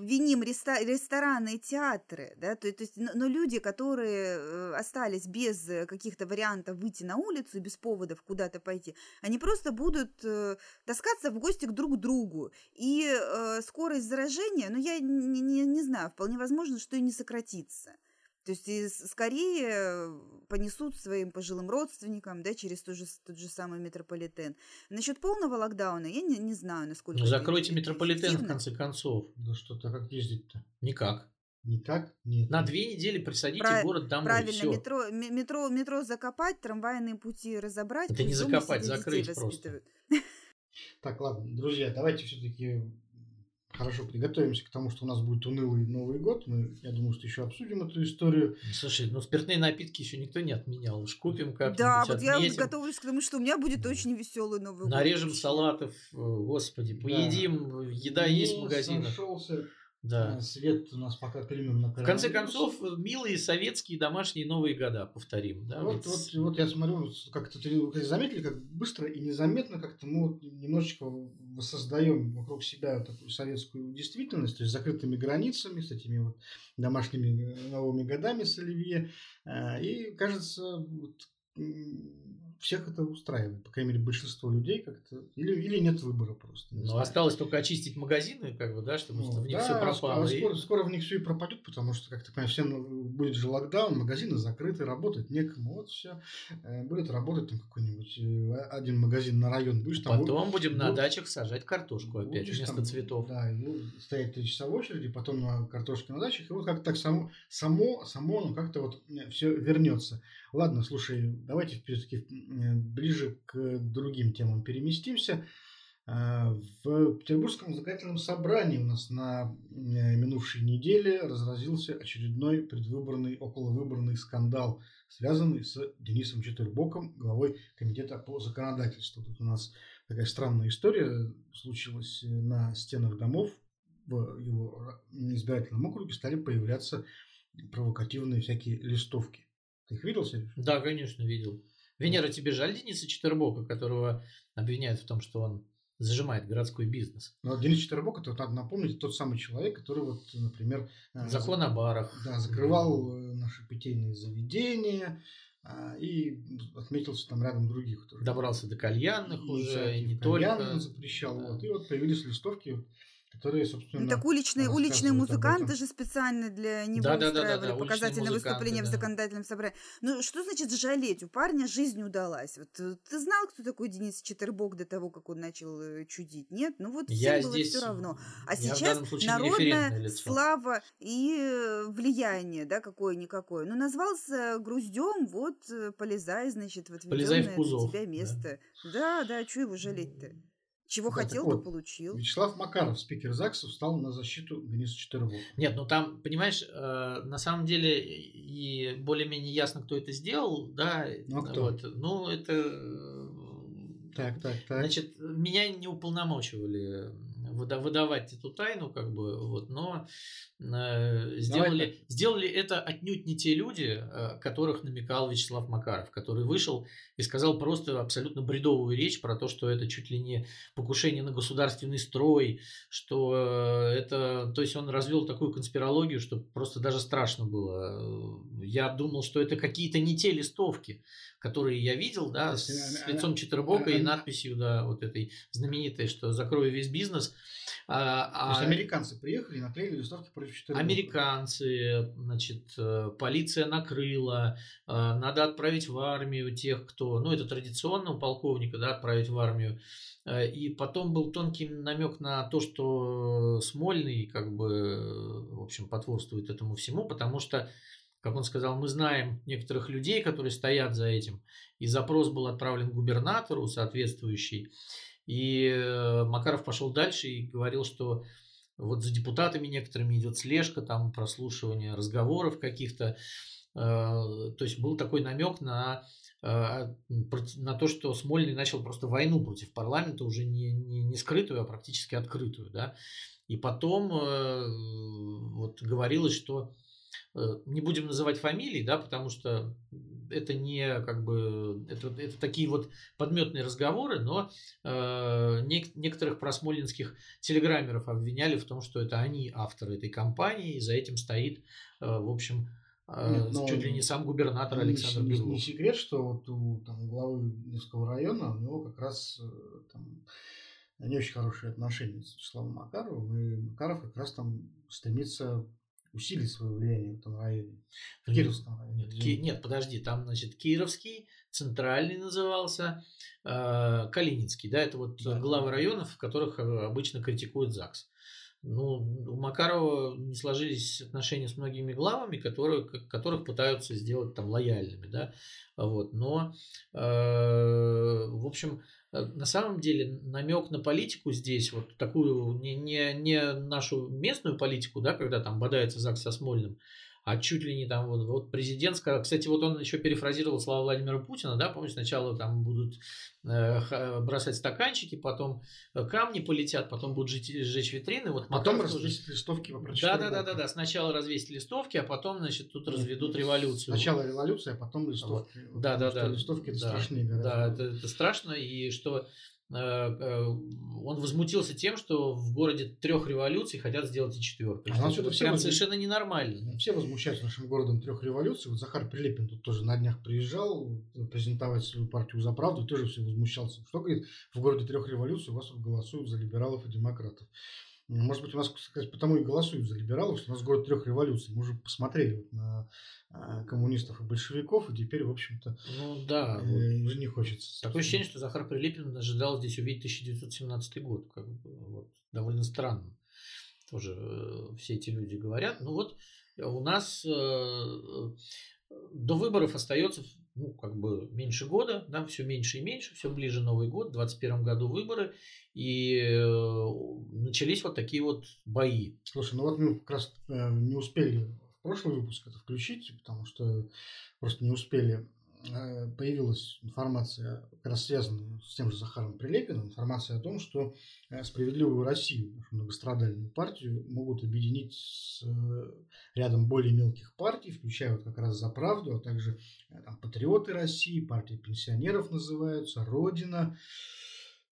виним реста- рестораны и театры, да? То, то есть, но, но люди, которые э, остались без каких-то вариантов выйти на улицу, без поводов куда-то пойти, они просто будут э, таскаться в гости к друг другу. И э, скорость заражения, ну, я не, не, не знаю, вполне возможно, что и не сократится. То есть и скорее понесут своим пожилым родственникам, да, через тот же, тот же самый метрополитен. Насчет полного локдауна я не, не знаю, насколько... Ну, закройте метрополитен, в конце концов. Да что-то, как ездить-то? Никак. Никак? Нет. На две недели присадите Прав... город домой. Правильно, все. метро, метро, метро закопать, трамвайные пути разобрать. Это не закопать, закрыть просто. Так, ладно, друзья, давайте все-таки хорошо приготовимся к тому, что у нас будет унылый Новый год. Мы, я думаю, что еще обсудим эту историю. Слушай, ну спиртные напитки еще никто не отменял. Уж купим как Да, вот отметим. я готовлюсь к тому, что у меня будет очень веселый Новый год. Нарежем салатов, господи, поедим, да. еда ну, есть в магазинах. Сошелся да. Э, свет у нас пока климем на В конце концов, милые советские домашние Новые года повторим. Да? Вот, вот, вот я смотрю, как-то ты заметили, как быстро и незаметно как-то мы вот немножечко воссоздаем вокруг себя такую советскую действительность, то есть с закрытыми границами, с этими вот домашними э, новыми годами с Оливье. Э, и кажется, вот, всех это устраивает, по крайней мере, большинство людей как-то, или, или нет выбора просто. Ну, осталось только очистить магазины, как бы, да, чтобы ну, в них да, все пропало. А и... скоро, скоро в них все и пропадет, потому что, как ты понимаешь, всем будет же локдаун, магазины закрыты, работать некому, вот все. Э, будет работать там какой-нибудь э, один магазин на район, будешь там... Потом будешь, будем на дачах сажать картошку опять вместо там, цветов. Да, и стоять три часа в очереди, потом на картошке на дачах, и вот как-то так само, само, само, ну, как-то вот э, все вернется. Ладно, слушай, давайте все-таки ближе к другим темам переместимся. А, в Петербургском законодательном собрании у нас на э, минувшей неделе разразился очередной предвыборный, околовыборный скандал, связанный с Денисом Четырбоком, главой комитета по законодательству. Тут у нас такая странная история случилась на стенах домов в его избирательном округе стали появляться провокативные всякие листовки. Ты их видел, Сереж? Да, конечно, видел. Венера, тебе жаль Дениса Четвербока, которого обвиняют в том, что он зажимает городской бизнес. Но Денис Четвербок, это вот надо напомнить, тот самый человек, который вот, например... Э, Закон о барах. Да, закрывал э, наши питейные заведения, а, и отметился там рядом других. Тоже. Добрался до кальянных и уже, не только. запрещал. Да. Вот, и вот появились листовки, которые, собственно... Ну, так уличные, уличные музыканты же специально для него да, устраивали да, да, да, да. показательное выступление да. в законодательном собрании. Ну, что значит жалеть? У парня жизнь удалась. Вот э, ты знал, кто такой Денис Четербок до того, как он начал э, чудить? Нет? Ну, вот всем я было здесь, все равно. А сейчас народная слава и э, влияние, да, какое-никакое. Ну, назвался груздем, вот, полезай, значит, в отведенное для тебя место. Да, да, да что его жалеть-то? Чего да, хотел, вот, то получил. Вячеслав Макаров, спикер ЗАГСа, встал на защиту Дениса Четырбока. Нет, ну там, понимаешь, э, на самом деле и более-менее ясно, кто это сделал, да. Ну, а кто? Вот, ну, это... Э, так, так, так. Значит, меня не уполномочивали выдавать эту тайну, как бы, вот, но э, сделали, сделали это отнюдь не те люди, э, которых намекал Вячеслав Макаров, который вышел и сказал просто абсолютно бредовую речь про то, что это чуть ли не покушение на государственный строй, что э, это, то есть он развел такую конспирологию, что просто даже страшно было. Я думал, что это какие-то не те листовки, которые я видел, да, с, с лицом Четвербока и надписью, да, вот этой знаменитой, что закрою весь бизнес. А, а... То есть американцы приехали и наклеили листовки против Четвербока. Американцы, значит, э, полиция накрыла, э, надо отправить в армию тех, кто, ну, это традиционно у полковника, да, отправить в армию. Э, и потом был тонкий намек на то, что Смольный, как бы, в общем, потворствует этому всему, потому что как он сказал, мы знаем некоторых людей, которые стоят за этим, и запрос был отправлен губернатору соответствующий, и э, Макаров пошел дальше и говорил, что вот за депутатами некоторыми идет слежка, там прослушивание разговоров каких-то, э, то есть был такой намек на э, на то, что Смольный начал просто войну против парламента, уже не, не, не скрытую, а практически открытую. Да? И потом вот говорилось, что не будем называть фамилии, да, потому что это не как бы это, это такие вот подметные разговоры, но э, нек- некоторых просмолинских телеграммеров обвиняли в том, что это они авторы этой кампании, и за этим стоит, э, в общем, э, Нет, но чуть ли не сам губернатор не, Александр не, не, не секрет, что вот у там, главы Невского района у него как раз э, там не очень хорошие отношения с Вячеславом Макаровым, и Макаров как раз там стремится усилить свое влияние в этом районе. В Кировском районе. Нет, ки- нет, подожди, там, значит, Кировский, Центральный назывался, э, Калининский, да, это вот да, главы районов, в которых э, обычно критикуют ЗАГС. Ну, у Макарова не сложились отношения с многими главами, которые, которых пытаются сделать там лояльными, да, вот, но, э, в общем, Э, на самом деле намек на политику здесь, вот такую не, не, не нашу местную политику, да, когда там бодается ЗАГС со Смольным, а чуть ли не там вот, вот президентская. Кстати, вот он еще перефразировал слова Владимира Путина, да, помнишь, сначала там будут э, бросать стаканчики, потом э, камни полетят, потом будут жить, сжечь витрины. Вот потом развесить тоже... листовки Да, да, да, да, да. Сначала развесить листовки, а потом, значит, тут разведут революцию. Сначала революция, а потом листовки. Вот. Да, да, да. Листовки это да, страшнее гораздо. Да, это, это страшно, и что Э, э, он возмутился тем, что в городе трех революций хотят сделать и четвертую. А это прям воз... совершенно ненормально. Все возмущаются нашим городом трех революций. Вот Захар Прилепин тут тоже на днях приезжал презентовать свою партию за правду тоже все возмущался. Что говорит, в городе трех революций у вас голосуют за либералов и демократов. Может быть, у нас, кстати, потому и голосуют за либералов, что у нас город трех революций. Мы уже посмотрели вот на а, коммунистов и большевиков, и теперь, в общем-то, ну, да, э, уже не хочется. Такое ощущение, что Захар Прилепин ожидал здесь увидеть 1917 год. Как бы, вот, довольно странно. Тоже э, все эти люди говорят. Ну вот у нас э, до выборов остается ну, как бы меньше года, да, все меньше и меньше, все ближе Новый год, в 2021 году выборы, и э, начались вот такие вот бои. Слушай, ну вот мы как раз э, не успели в прошлый выпуск это включить, потому что просто не успели появилась информация, как раз связанная с тем же Захаром Прилепиным, информация о том, что э, «Справедливую Россию», нашу многострадальную партию, могут объединить с э, рядом более мелких партий, включая вот как раз «За правду», а также там, «Патриоты России», партия пенсионеров называются, «Родина».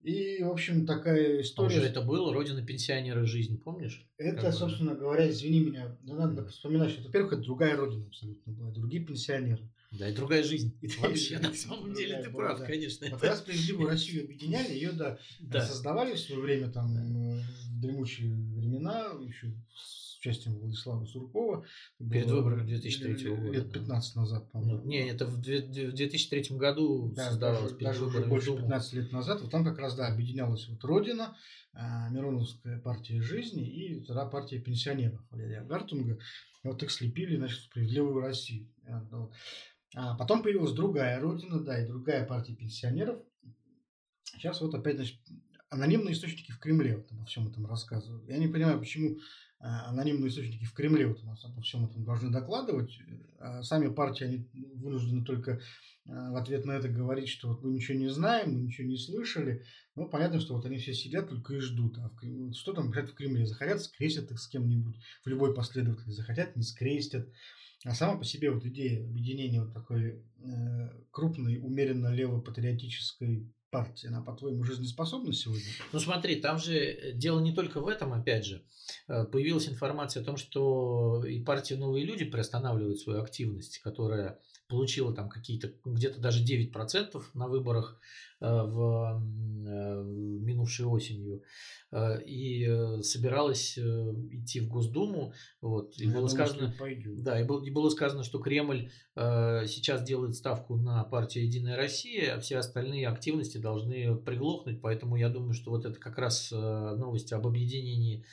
И, в общем, такая история... А уже это было «Родина, пенсионеры, жизнь», помнишь? Это, как собственно бы? говоря, извини меня, надо вспоминать, что, во-первых, это другая Родина абсолютно была, другие пенсионеры. Да, и другая жизнь. И вообще, на самом деле, ты прав, конечно. Раз справедливую Россию объединяли, ее, да, создавали в свое время, там, э, в дремучие времена, еще с участием Владислава Суркова. Перед выборами 2003 года. Лет 15 назад, по-моему. Не, это в 2003 году создавалось даже уже больше 15 лет назад. Вот там как раз, да, объединялась вот Родина, а, Мироновская партия жизни и тогда партия пенсионеров Валерия Гартунга. Вот их слепили, значит, справедливую Россию. А потом появилась другая родина, да, и другая партия пенсионеров. Сейчас вот опять, значит, анонимные источники в Кремле вот обо всем этом рассказывают. Я не понимаю, почему а, анонимные источники в Кремле вот у нас обо всем этом должны докладывать. А сами партии, они вынуждены только а, в ответ на это говорить, что вот мы ничего не знаем, мы ничего не слышали. Ну, понятно, что вот они все сидят только и ждут. А в Кремле, что там говорят в Кремле? Захотят, скрестят их с кем-нибудь в любой последовательности. Захотят, не скрестят. А сама по себе вот идея объединения вот такой э, крупной, умеренно лево-патриотической партии, она, по-твоему, жизнеспособна сегодня? Ну смотри, там же дело не только в этом, опять же. Э, появилась информация о том, что и партия «Новые люди» приостанавливает свою активность, которая получила там какие-то, где-то даже 9% на выборах э, в минувшей осенью. Э, и э, собиралась э, идти в Госдуму. Вот, и Я было думаю, сказано, да, и было, и было сказано, что Кремль сейчас делает ставку на партию Единая Россия, а все остальные активности должны приглохнуть. Поэтому я думаю, что вот это как раз новости об объединении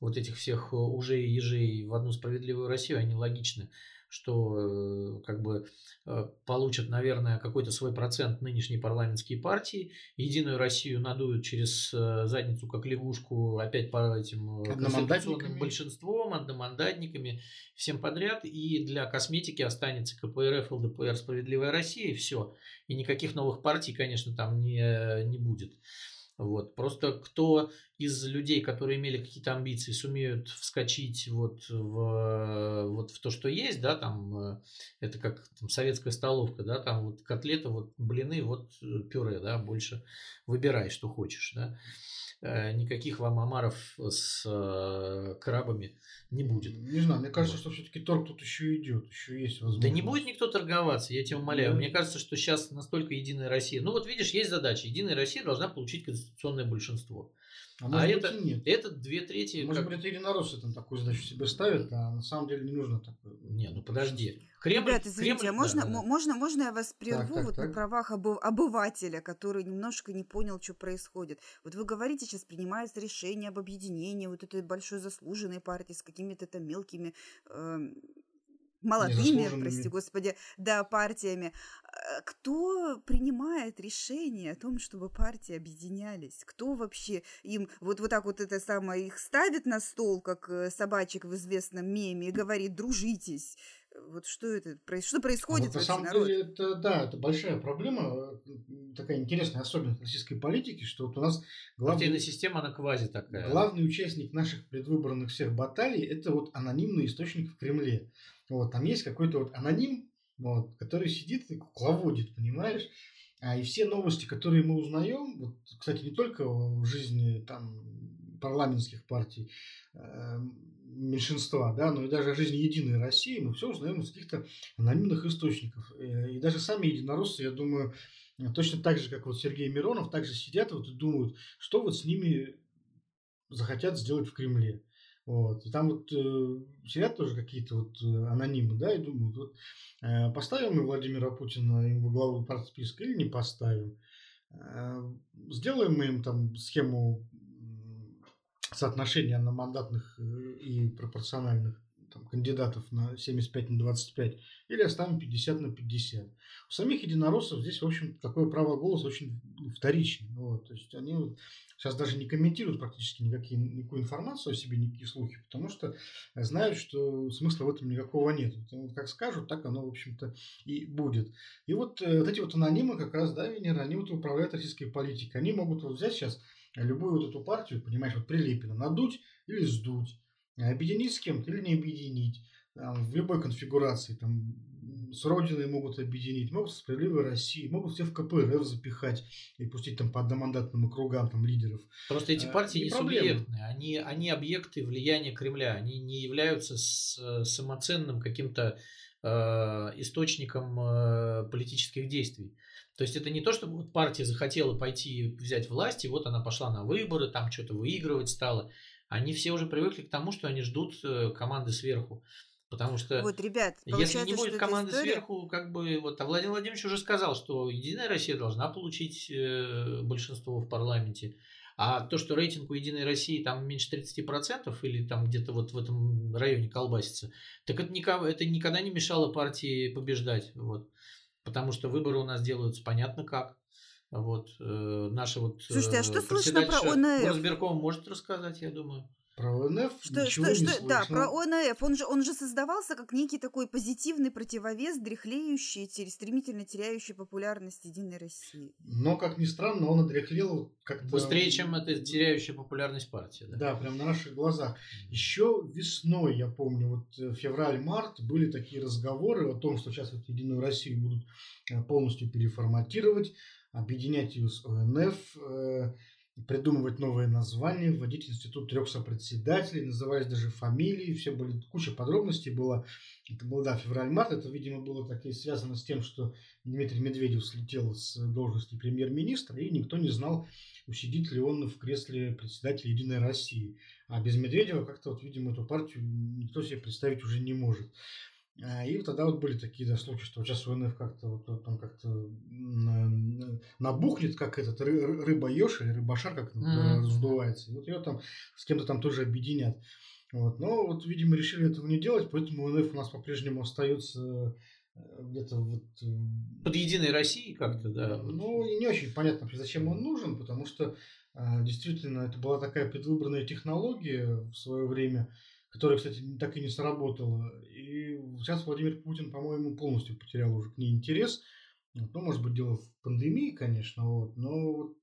вот этих всех уже и ежей в одну справедливую Россию, они логичны что э, как бы э, получат, наверное, какой-то свой процент нынешней парламентские партии. Единую Россию надуют через э, задницу, как лягушку, опять по этим конституционным большинством, одномандатниками, всем подряд. И для косметики останется КПРФ, ЛДПР, Справедливая Россия, и все. И никаких новых партий, конечно, там не, не будет. Вот. Просто кто из людей, которые имели какие-то амбиции, сумеют вскочить вот в, вот в то, что есть, да, там, э, это как там, советская столовка, да, там вот котлета, вот блины, вот э, пюре, да, больше выбирай, что хочешь, да. Э, никаких вам омаров с крабами не будет. Не знаю, мне кажется, вот. что все-таки торг тут еще идет, еще есть возможность. Да не будет никто торговаться, я тебя умоляю. Да. Мне кажется, что сейчас настолько Единая Россия. Ну вот видишь, есть задача. Единая Россия должна получить конституционное большинство. А, а это, быть, нет. это две трети. Может как... быть, это единороссы там такую задачу себе ставят, а на самом деле не нужно такое. Не, ну подожди. Кремль, Ребят, извините, Кремль, а можно, да, да. можно, можно я вас прерву так, вот так. на правах обы- обывателя, который немножко не понял, что происходит? Вот вы говорите, сейчас принимается решение об объединении вот этой большой заслуженной партии с какими-то там мелкими э, молодыми, прости господи, да, партиями. Э, кто принимает решение о том, чтобы партии объединялись? Кто вообще им вот, вот так вот это самое их ставит на стол, как э, собачек в известном меме, и говорит «дружитесь»? Вот что это, что происходит а вот, на самом народ? деле, это, да, это большая проблема, такая интересная особенность российской политики, что вот у нас главный... Партийная система, она квази такая. Главный участник наших предвыборных всех баталий – это вот анонимный источник в Кремле. Вот, там есть какой-то вот аноним, вот, который сидит и кукловодит, понимаешь? А, и все новости, которые мы узнаем, вот, кстати, не только в жизни там, парламентских партий, э, меньшинства, да, но и даже о жизни Единой России мы все узнаем из каких-то анонимных источников. Э, и даже сами единороссы, я думаю, точно так же, как вот Сергей Миронов, также сидят вот и думают, что вот с ними захотят сделать в Кремле. Вот. И там вот э, сидят тоже какие-то вот э, анонимы, да, и думают, вот э, поставим мы Владимира Путина им во главу партсписка или не поставим. Э, сделаем мы им там схему соотношения на мандатных э, и пропорциональных там, кандидатов на 75 на 25, или оставим 50 на 50. У самих единороссов здесь, в общем, такое право голоса очень ну, вторичное. Вот, то есть они вот сейчас даже не комментируют практически никакие, никакую информацию о себе, никакие слухи, потому что знают, что смысла в этом никакого нет. Вот, как скажут, так оно, в общем-то, и будет. И вот, э, вот эти вот анонимы как раз, да, Венера, они вот управляют российской политикой. Они могут вот взять сейчас любую вот эту партию, понимаешь, вот Прилепина, надуть или сдуть, объединить с кем-то или не объединить, там, в любой конфигурации, там, с Родиной могут объединить, могут с Справедливой России, могут все в КПРФ запихать и пустить там по одномандатным округам там лидеров. Просто эти партии не, не субъектные, они, они объекты влияния Кремля, они не являются с, самоценным каким-то э, источником э, политических действий. То есть это не то, чтобы вот партия захотела пойти взять власть, и вот она пошла на выборы, там что-то выигрывать стала. Они все уже привыкли к тому, что они ждут э, команды сверху. Потому что вот, ребят, если не будет команды история... сверху, как бы вот, а Владимир Владимирович уже сказал, что Единая Россия должна получить э, большинство в парламенте. А то, что рейтинг у Единой России там меньше 30% или там где-то вот в этом районе колбасится, так это, никого, это никогда не мешало партии побеждать. Вот. Потому что выборы у нас делаются понятно как. Вот, э, наша вот Слушайте, а что слышно про ОНФ? Разбирком может рассказать, я думаю. Про ОНФ что, ничего что, не что, слышно. Да, про ОНФ. Он же, он же создавался как некий такой позитивный противовес дряхлеющей, стремительно теряющей популярность Единой России. Но, как ни странно, он одряхлел как-то... Быстрее, чем это теряющая популярность партия. Да, да прям на наших глазах. Еще весной, я помню, вот э, февраль-март, были такие разговоры о том, что сейчас вот Единую Россию будут э, полностью переформатировать, объединять ее с ОНФ, э, придумывать новые названия, вводить институт трех сопредседателей, назывались даже фамилии, все были, куча подробностей была. Это был, да, февраль-март, это, видимо, было так и связано с тем, что Дмитрий Медведев слетел с должности премьер-министра, и никто не знал, усидит ли он в кресле председателя Единой России. А без Медведева как-то, вот, видимо, эту партию никто себе представить уже не может. А, и тогда вот были такие да, случаи, что сейчас УНФ как-то вот, там как-то набухнет, как этот ры, рыба еж или рыбашар, как mm-hmm. раздувается. И вот ее там с кем-то там тоже объединят. Вот. Но вот, видимо, решили этого не делать, поэтому УНФ у нас по-прежнему остается э, где-то вот... Э, Под Единой Россией как-то, да. Ну, не очень понятно, зачем он нужен, потому что а, действительно это была такая предвыборная технология в свое время, которая, кстати, так и не сработала. И сейчас Владимир Путин, по-моему, полностью потерял уже к ней интерес. Ну, может быть, дело в пандемии, конечно, вот, но вот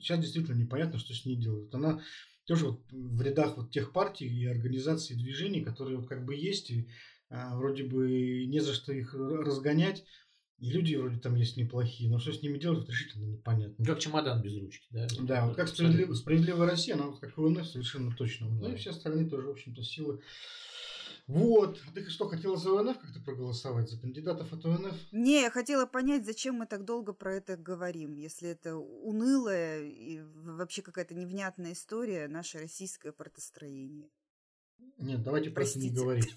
сейчас действительно непонятно, что с ней делают. Она тоже вот в рядах вот тех партий и организаций и движений, которые вот как бы есть, и а, вроде бы не за что их разгонять, и люди вроде там есть неплохие, но что с ними делать, решительно непонятно. Как чемодан без ручки, да? Да, вот как справедлив... справедливая Россия, она вот как ВНФ совершенно точно. Да. Ну и все остальные тоже, в общем-то, силы. Вот. А ты что, хотела за ОНФ как-то проголосовать? За кандидатов от ОНФ? Не, я хотела понять, зачем мы так долго про это говорим, если это унылая и вообще какая-то невнятная история, наше российское партостроение. Нет, давайте Простите. просто не говорить.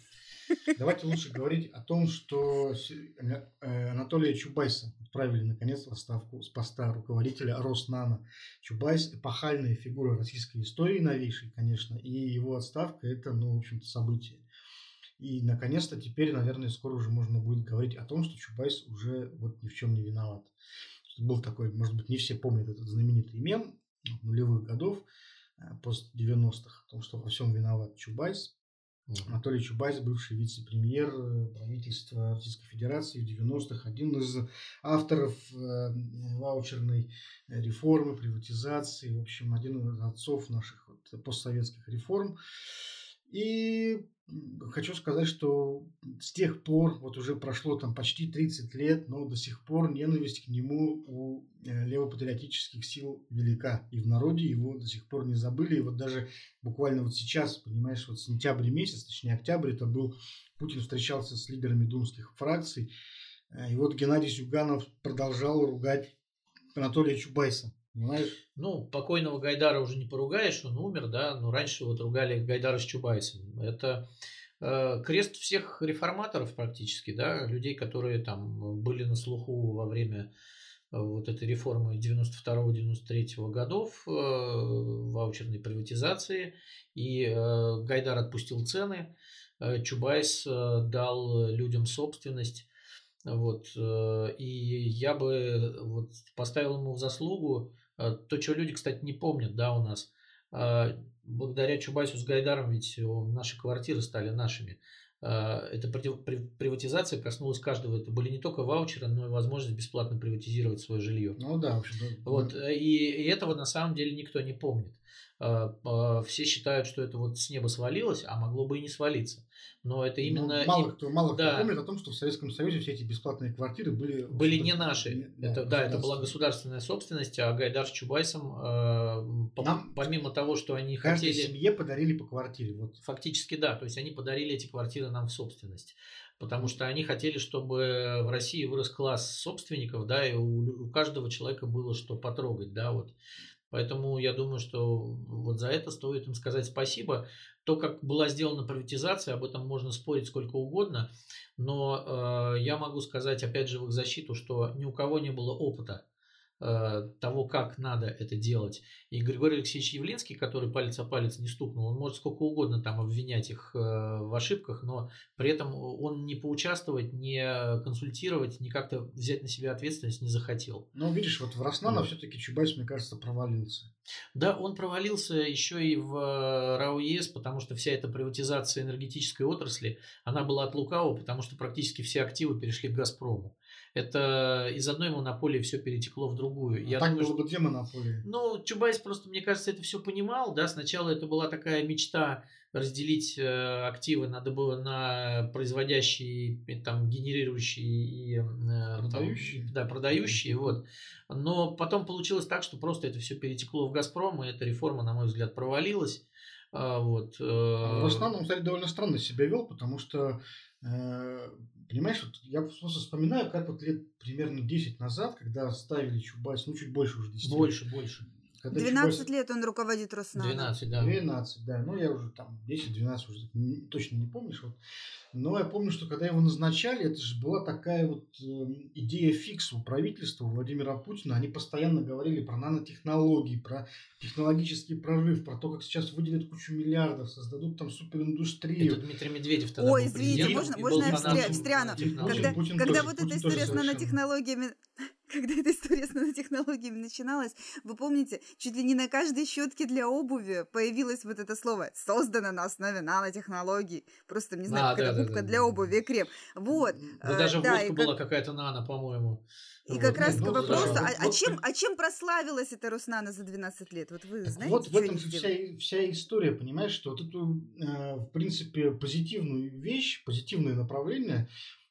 Давайте лучше говорить о том, что э, Анатолия Чубайса отправили наконец в отставку с поста руководителя Роснано. Чубайс – эпохальная фигура российской истории новейшей, конечно, и его отставка – это, ну, в общем-то, событие. И, наконец-то, теперь, наверное, скоро уже можно будет говорить о том, что Чубайс уже вот ни в чем не виноват. Был такой, может быть, не все помнят этот знаменитый мем нулевых годов, э, пост 90-х, о том, что во всем виноват Чубайс. Анатолий Чубайс, бывший вице-премьер э, правительства Российской Федерации в 90-х, один из авторов э, ваучерной реформы, приватизации, в общем, один из отцов наших вот, постсоветских реформ. И хочу сказать, что с тех пор, вот уже прошло там почти 30 лет, но до сих пор ненависть к нему у э, левопатриотических сил велика. И в народе его до сих пор не забыли. И вот даже буквально вот сейчас, понимаешь, вот сентябрь месяц, точнее октябрь, это был, Путин встречался с лидерами думских фракций. Э, и вот Геннадий Зюганов продолжал ругать Анатолия Чубайса. Понимаешь? Ну, покойного Гайдара уже не поругаешь, он умер, да, но раньше вот ругали Гайдара с Чубайсом. Это э, крест всех реформаторов практически, да, людей, которые там были на слуху во время э, вот этой реформы 92-93 годов, э, ваучерной приватизации, и э, Гайдар отпустил цены, Чубайс дал людям собственность. Вот, и я бы вот поставил ему в заслугу то, чего люди, кстати, не помнят, да, у нас. Благодаря Чубайсу с Гайдаром ведь наши квартиры стали нашими. Эта приватизация коснулась каждого. Это были не только ваучеры, но и возможность бесплатно приватизировать свое жилье. Ну да, в общем Вот, и, и этого на самом деле никто не помнит. А, все считают, что это вот с неба свалилось, а могло бы и не свалиться. Но это ну, именно... Ну, мало кто, мало да. кто помнит о том, что в Советском Союзе все эти бесплатные квартиры были... Были не наши. Не, это, да, это была государственная собственность, а Гайдар с Чубайсом, э, Нам, помимо того, что они хотели... семье подарили по квартире. Вот. Фактически да, то есть они подарили эти квартиры нам в собственность. Потому что они хотели, чтобы в России вырос класс собственников, да, и у, у каждого человека было что потрогать, да, вот. Поэтому я думаю, что вот за это стоит им сказать спасибо. То, как была сделана приватизация, об этом можно спорить сколько угодно, но э, я могу сказать, опять же, в их защиту, что ни у кого не было опыта того, как надо это делать. И Григорий Алексеевич Явлинский, который палец о палец не стукнул, он может сколько угодно там обвинять их э, в ошибках, но при этом он не поучаствовать, не консультировать, не как-то взять на себя ответственность не захотел. Ну, видишь, вот в Роснано вот. все-таки Чубайс, мне кажется, провалился. Да, он провалился еще и в э, РАОЕС, потому что вся эта приватизация энергетической отрасли, она была от лукавого, потому что практически все активы перешли к «Газпрому» это из одной монополии все перетекло в другую. А Я так думаю, было что... бы две монополии. Ну, Чубайс просто, мне кажется, это все понимал, да, сначала это была такая мечта разделить э, активы на, на производящие, там, генерирующие и э, продающие. Там, да, продающие, вот. Но потом получилось так, что просто это все перетекло в Газпром, и эта реформа, на мой взгляд, провалилась. А, вот. Э... В основном, кстати, довольно странно себя вел, потому что э, Понимаешь, вот я просто вспоминаю, как вот лет примерно 10 назад, когда ставили Чубайса, ну чуть больше уже 10 Больше, лет, больше. Когда 12 Чубайс... лет он руководит Роснано. 12, да. 12, да. Ну, я уже там 10-12 уже точно не помнишь. Вот. Но я помню, что когда его назначали, это же была такая вот э, идея фикс у правительства у Владимира Путина. Они постоянно говорили про нанотехнологии, про технологический прорыв, про то, как сейчас выделят кучу миллиардов, создадут там супериндустрию. Это Дмитрий Медведев тогда Ой, извините, можно, можно я встря, встряну? Когда, когда тоже, вот эта история с нанотехнологиями когда эта история с нанотехнологиями начиналась, вы помните, чуть ли не на каждой щетке для обуви появилось вот это слово «создано на основе нанотехнологий». Просто, не знаю, а, какая-то да, губка да, для да, обуви и крем. Вот. Да, даже да, водка была как... какая-то нано, по-моему. И вот. как раз к вопросу, а, а, чем, а чем прославилась эта Руснана за 12 лет? Вот вы знаете, Вот в этом вся, вся история, понимаешь, что вот эту, э, в принципе, позитивную вещь, позитивное направление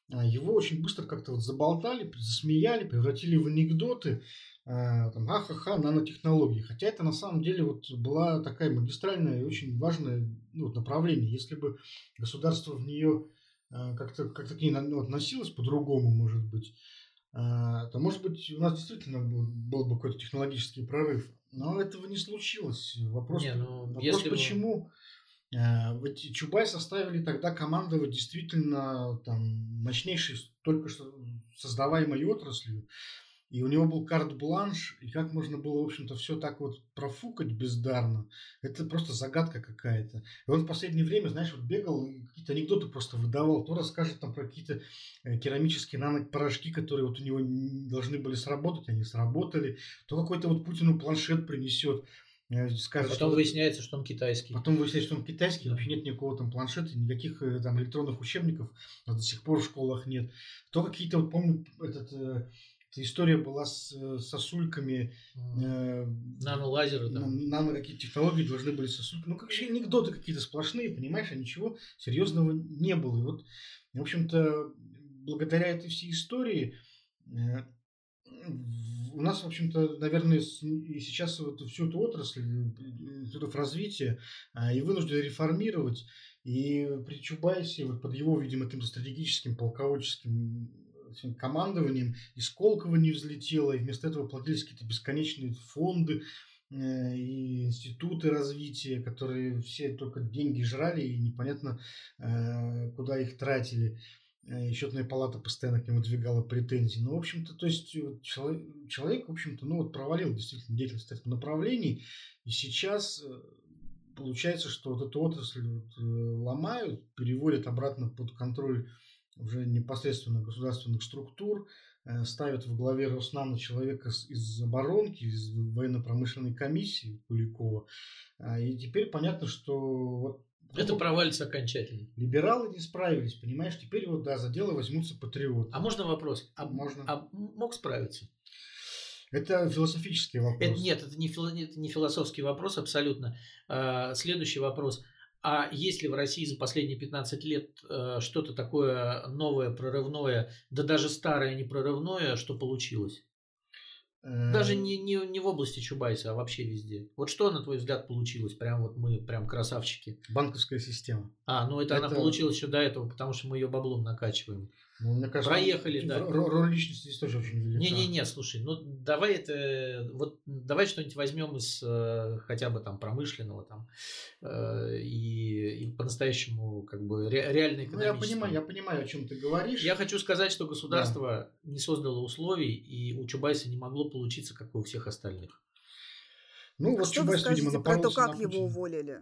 его очень быстро как-то вот заболтали, засмеяли, превратили в анекдоты, а, там, ха-ха-ха, нанотехнологии. Хотя это на самом деле вот была такая магистральная и очень важное ну, направление. Если бы государство в нее а, как-то как к ней ну, относилось по-другому, может быть, то, может быть, у нас действительно был, был бы какой-то технологический прорыв. Но этого не случилось. Вопрос, не, ну, вопрос если почему? Бы вот Чубай составили тогда командовать действительно там, мощнейшей, только что создаваемой отраслью. И у него был карт-бланш, и как можно было, в общем-то, все так вот профукать бездарно, это просто загадка какая-то. И он в последнее время, знаешь, вот бегал, какие-то анекдоты просто выдавал, то расскажет там про какие-то э, керамические нанопорошки, которые вот у него должны были сработать, они сработали, то какой-то вот Путину планшет принесет. Скажет, потом что выясняется, что он китайский. Потом выясняется, что он китайский, да. вообще нет никакого там планшета, никаких э, там электронных учебников до сих пор в школах нет. То какие-то, вот помню, этот, э, эта история была с э, сосульками. Э, Нано-лазеры, да. Нано какие-то технологии должны были сосульки. Ну, как же анекдоты какие-то сплошные, понимаешь, а ничего серьезного не было. И вот, в общем-то, благодаря этой всей истории э, у нас, в общем-то, наверное, и сейчас вот всю эту отрасль, институтов развития а, и вынуждены реформировать. И при Чубайсе, вот под его, видимо, каким-то стратегическим полководческим командованием, и Сколково не взлетело, и вместо этого платились какие-то бесконечные фонды э, и институты развития, которые все только деньги жрали, и непонятно, э, куда их тратили. Э, счетная палата постоянно к нему двигала претензии. Ну, в общем-то, то есть человек, человек в общем-то, ну, вот провалил действительно деятельность в этом направлении. И сейчас, э, получается, что вот эту отрасль вот, э, ломают, переводят обратно под контроль уже непосредственно государственных структур, э, ставят в главе Роснана человека из оборонки, из военно-промышленной комиссии Куликова. А, и теперь понятно, что вот это ну, провалится окончательно. Либералы не справились, понимаешь? Теперь вот, да, за дело возьмутся патриоты. А можно вопрос? А, можно. А мог справиться? Это философический вопрос. Это, нет, это не, фило, это не философский вопрос абсолютно. А, следующий вопрос. А есть ли в России за последние 15 лет э, что-то такое новое, прорывное, да даже старое не прорывное, что получилось? Даже не, не, не в области Чубайса, а вообще везде. Вот что, на твой взгляд, получилось? Прям вот мы прям красавчики. Банковская система. А, ну это, это... она получилась еще до этого, потому что мы ее баблом накачиваем. Ну, мне кажется, Проехали, да. Роль личности здесь тоже очень велика. Не-не-не, слушай, ну давай это, вот давай что-нибудь возьмем из э, хотя бы там промышленного там э, и, и по-настоящему как бы ре, реально Ну, я понимаю, я понимаю, о чем ты говоришь. Я хочу сказать, что государство да. не создало условий, и у Чубайса не могло получиться, как и у всех остальных. Ну, а вот что Чубайс, вы скажете видимо, про то, как его уволили?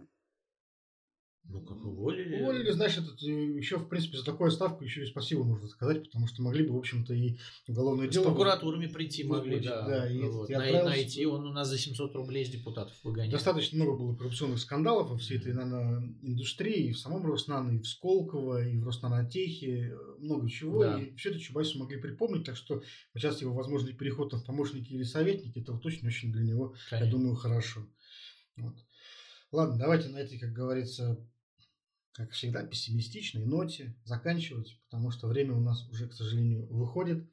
Ну, как уволили. Уволили, значит, это еще, в принципе, за такую ставку еще и спасибо можно сказать, потому что могли бы, в общем-то, и уголовное с дело... С прокуратурами прийти могли, да. да и, вот. Най- Найти, он у нас за 700 рублей из депутатов выгоняет. Достаточно много было коррупционных скандалов во всей этой индустрии, и в самом Роснано, и в Сколково, и в Роснанотехе, много чего, да. и все это Чубайсу могли припомнить, так что сейчас его возможный переход в помощники или советники, это вот очень-очень для него, Конечно. я думаю, хорошо. Вот. Ладно, давайте на этой, как говорится, как всегда, пессимистичной ноте заканчивать, потому что время у нас уже, к сожалению, выходит.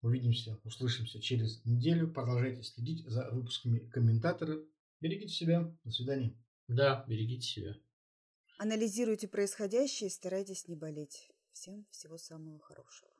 Увидимся, услышимся через неделю. Продолжайте следить за выпусками комментатора. Берегите себя. До свидания. Да, берегите себя. Анализируйте происходящее и старайтесь не болеть. Всем всего самого хорошего.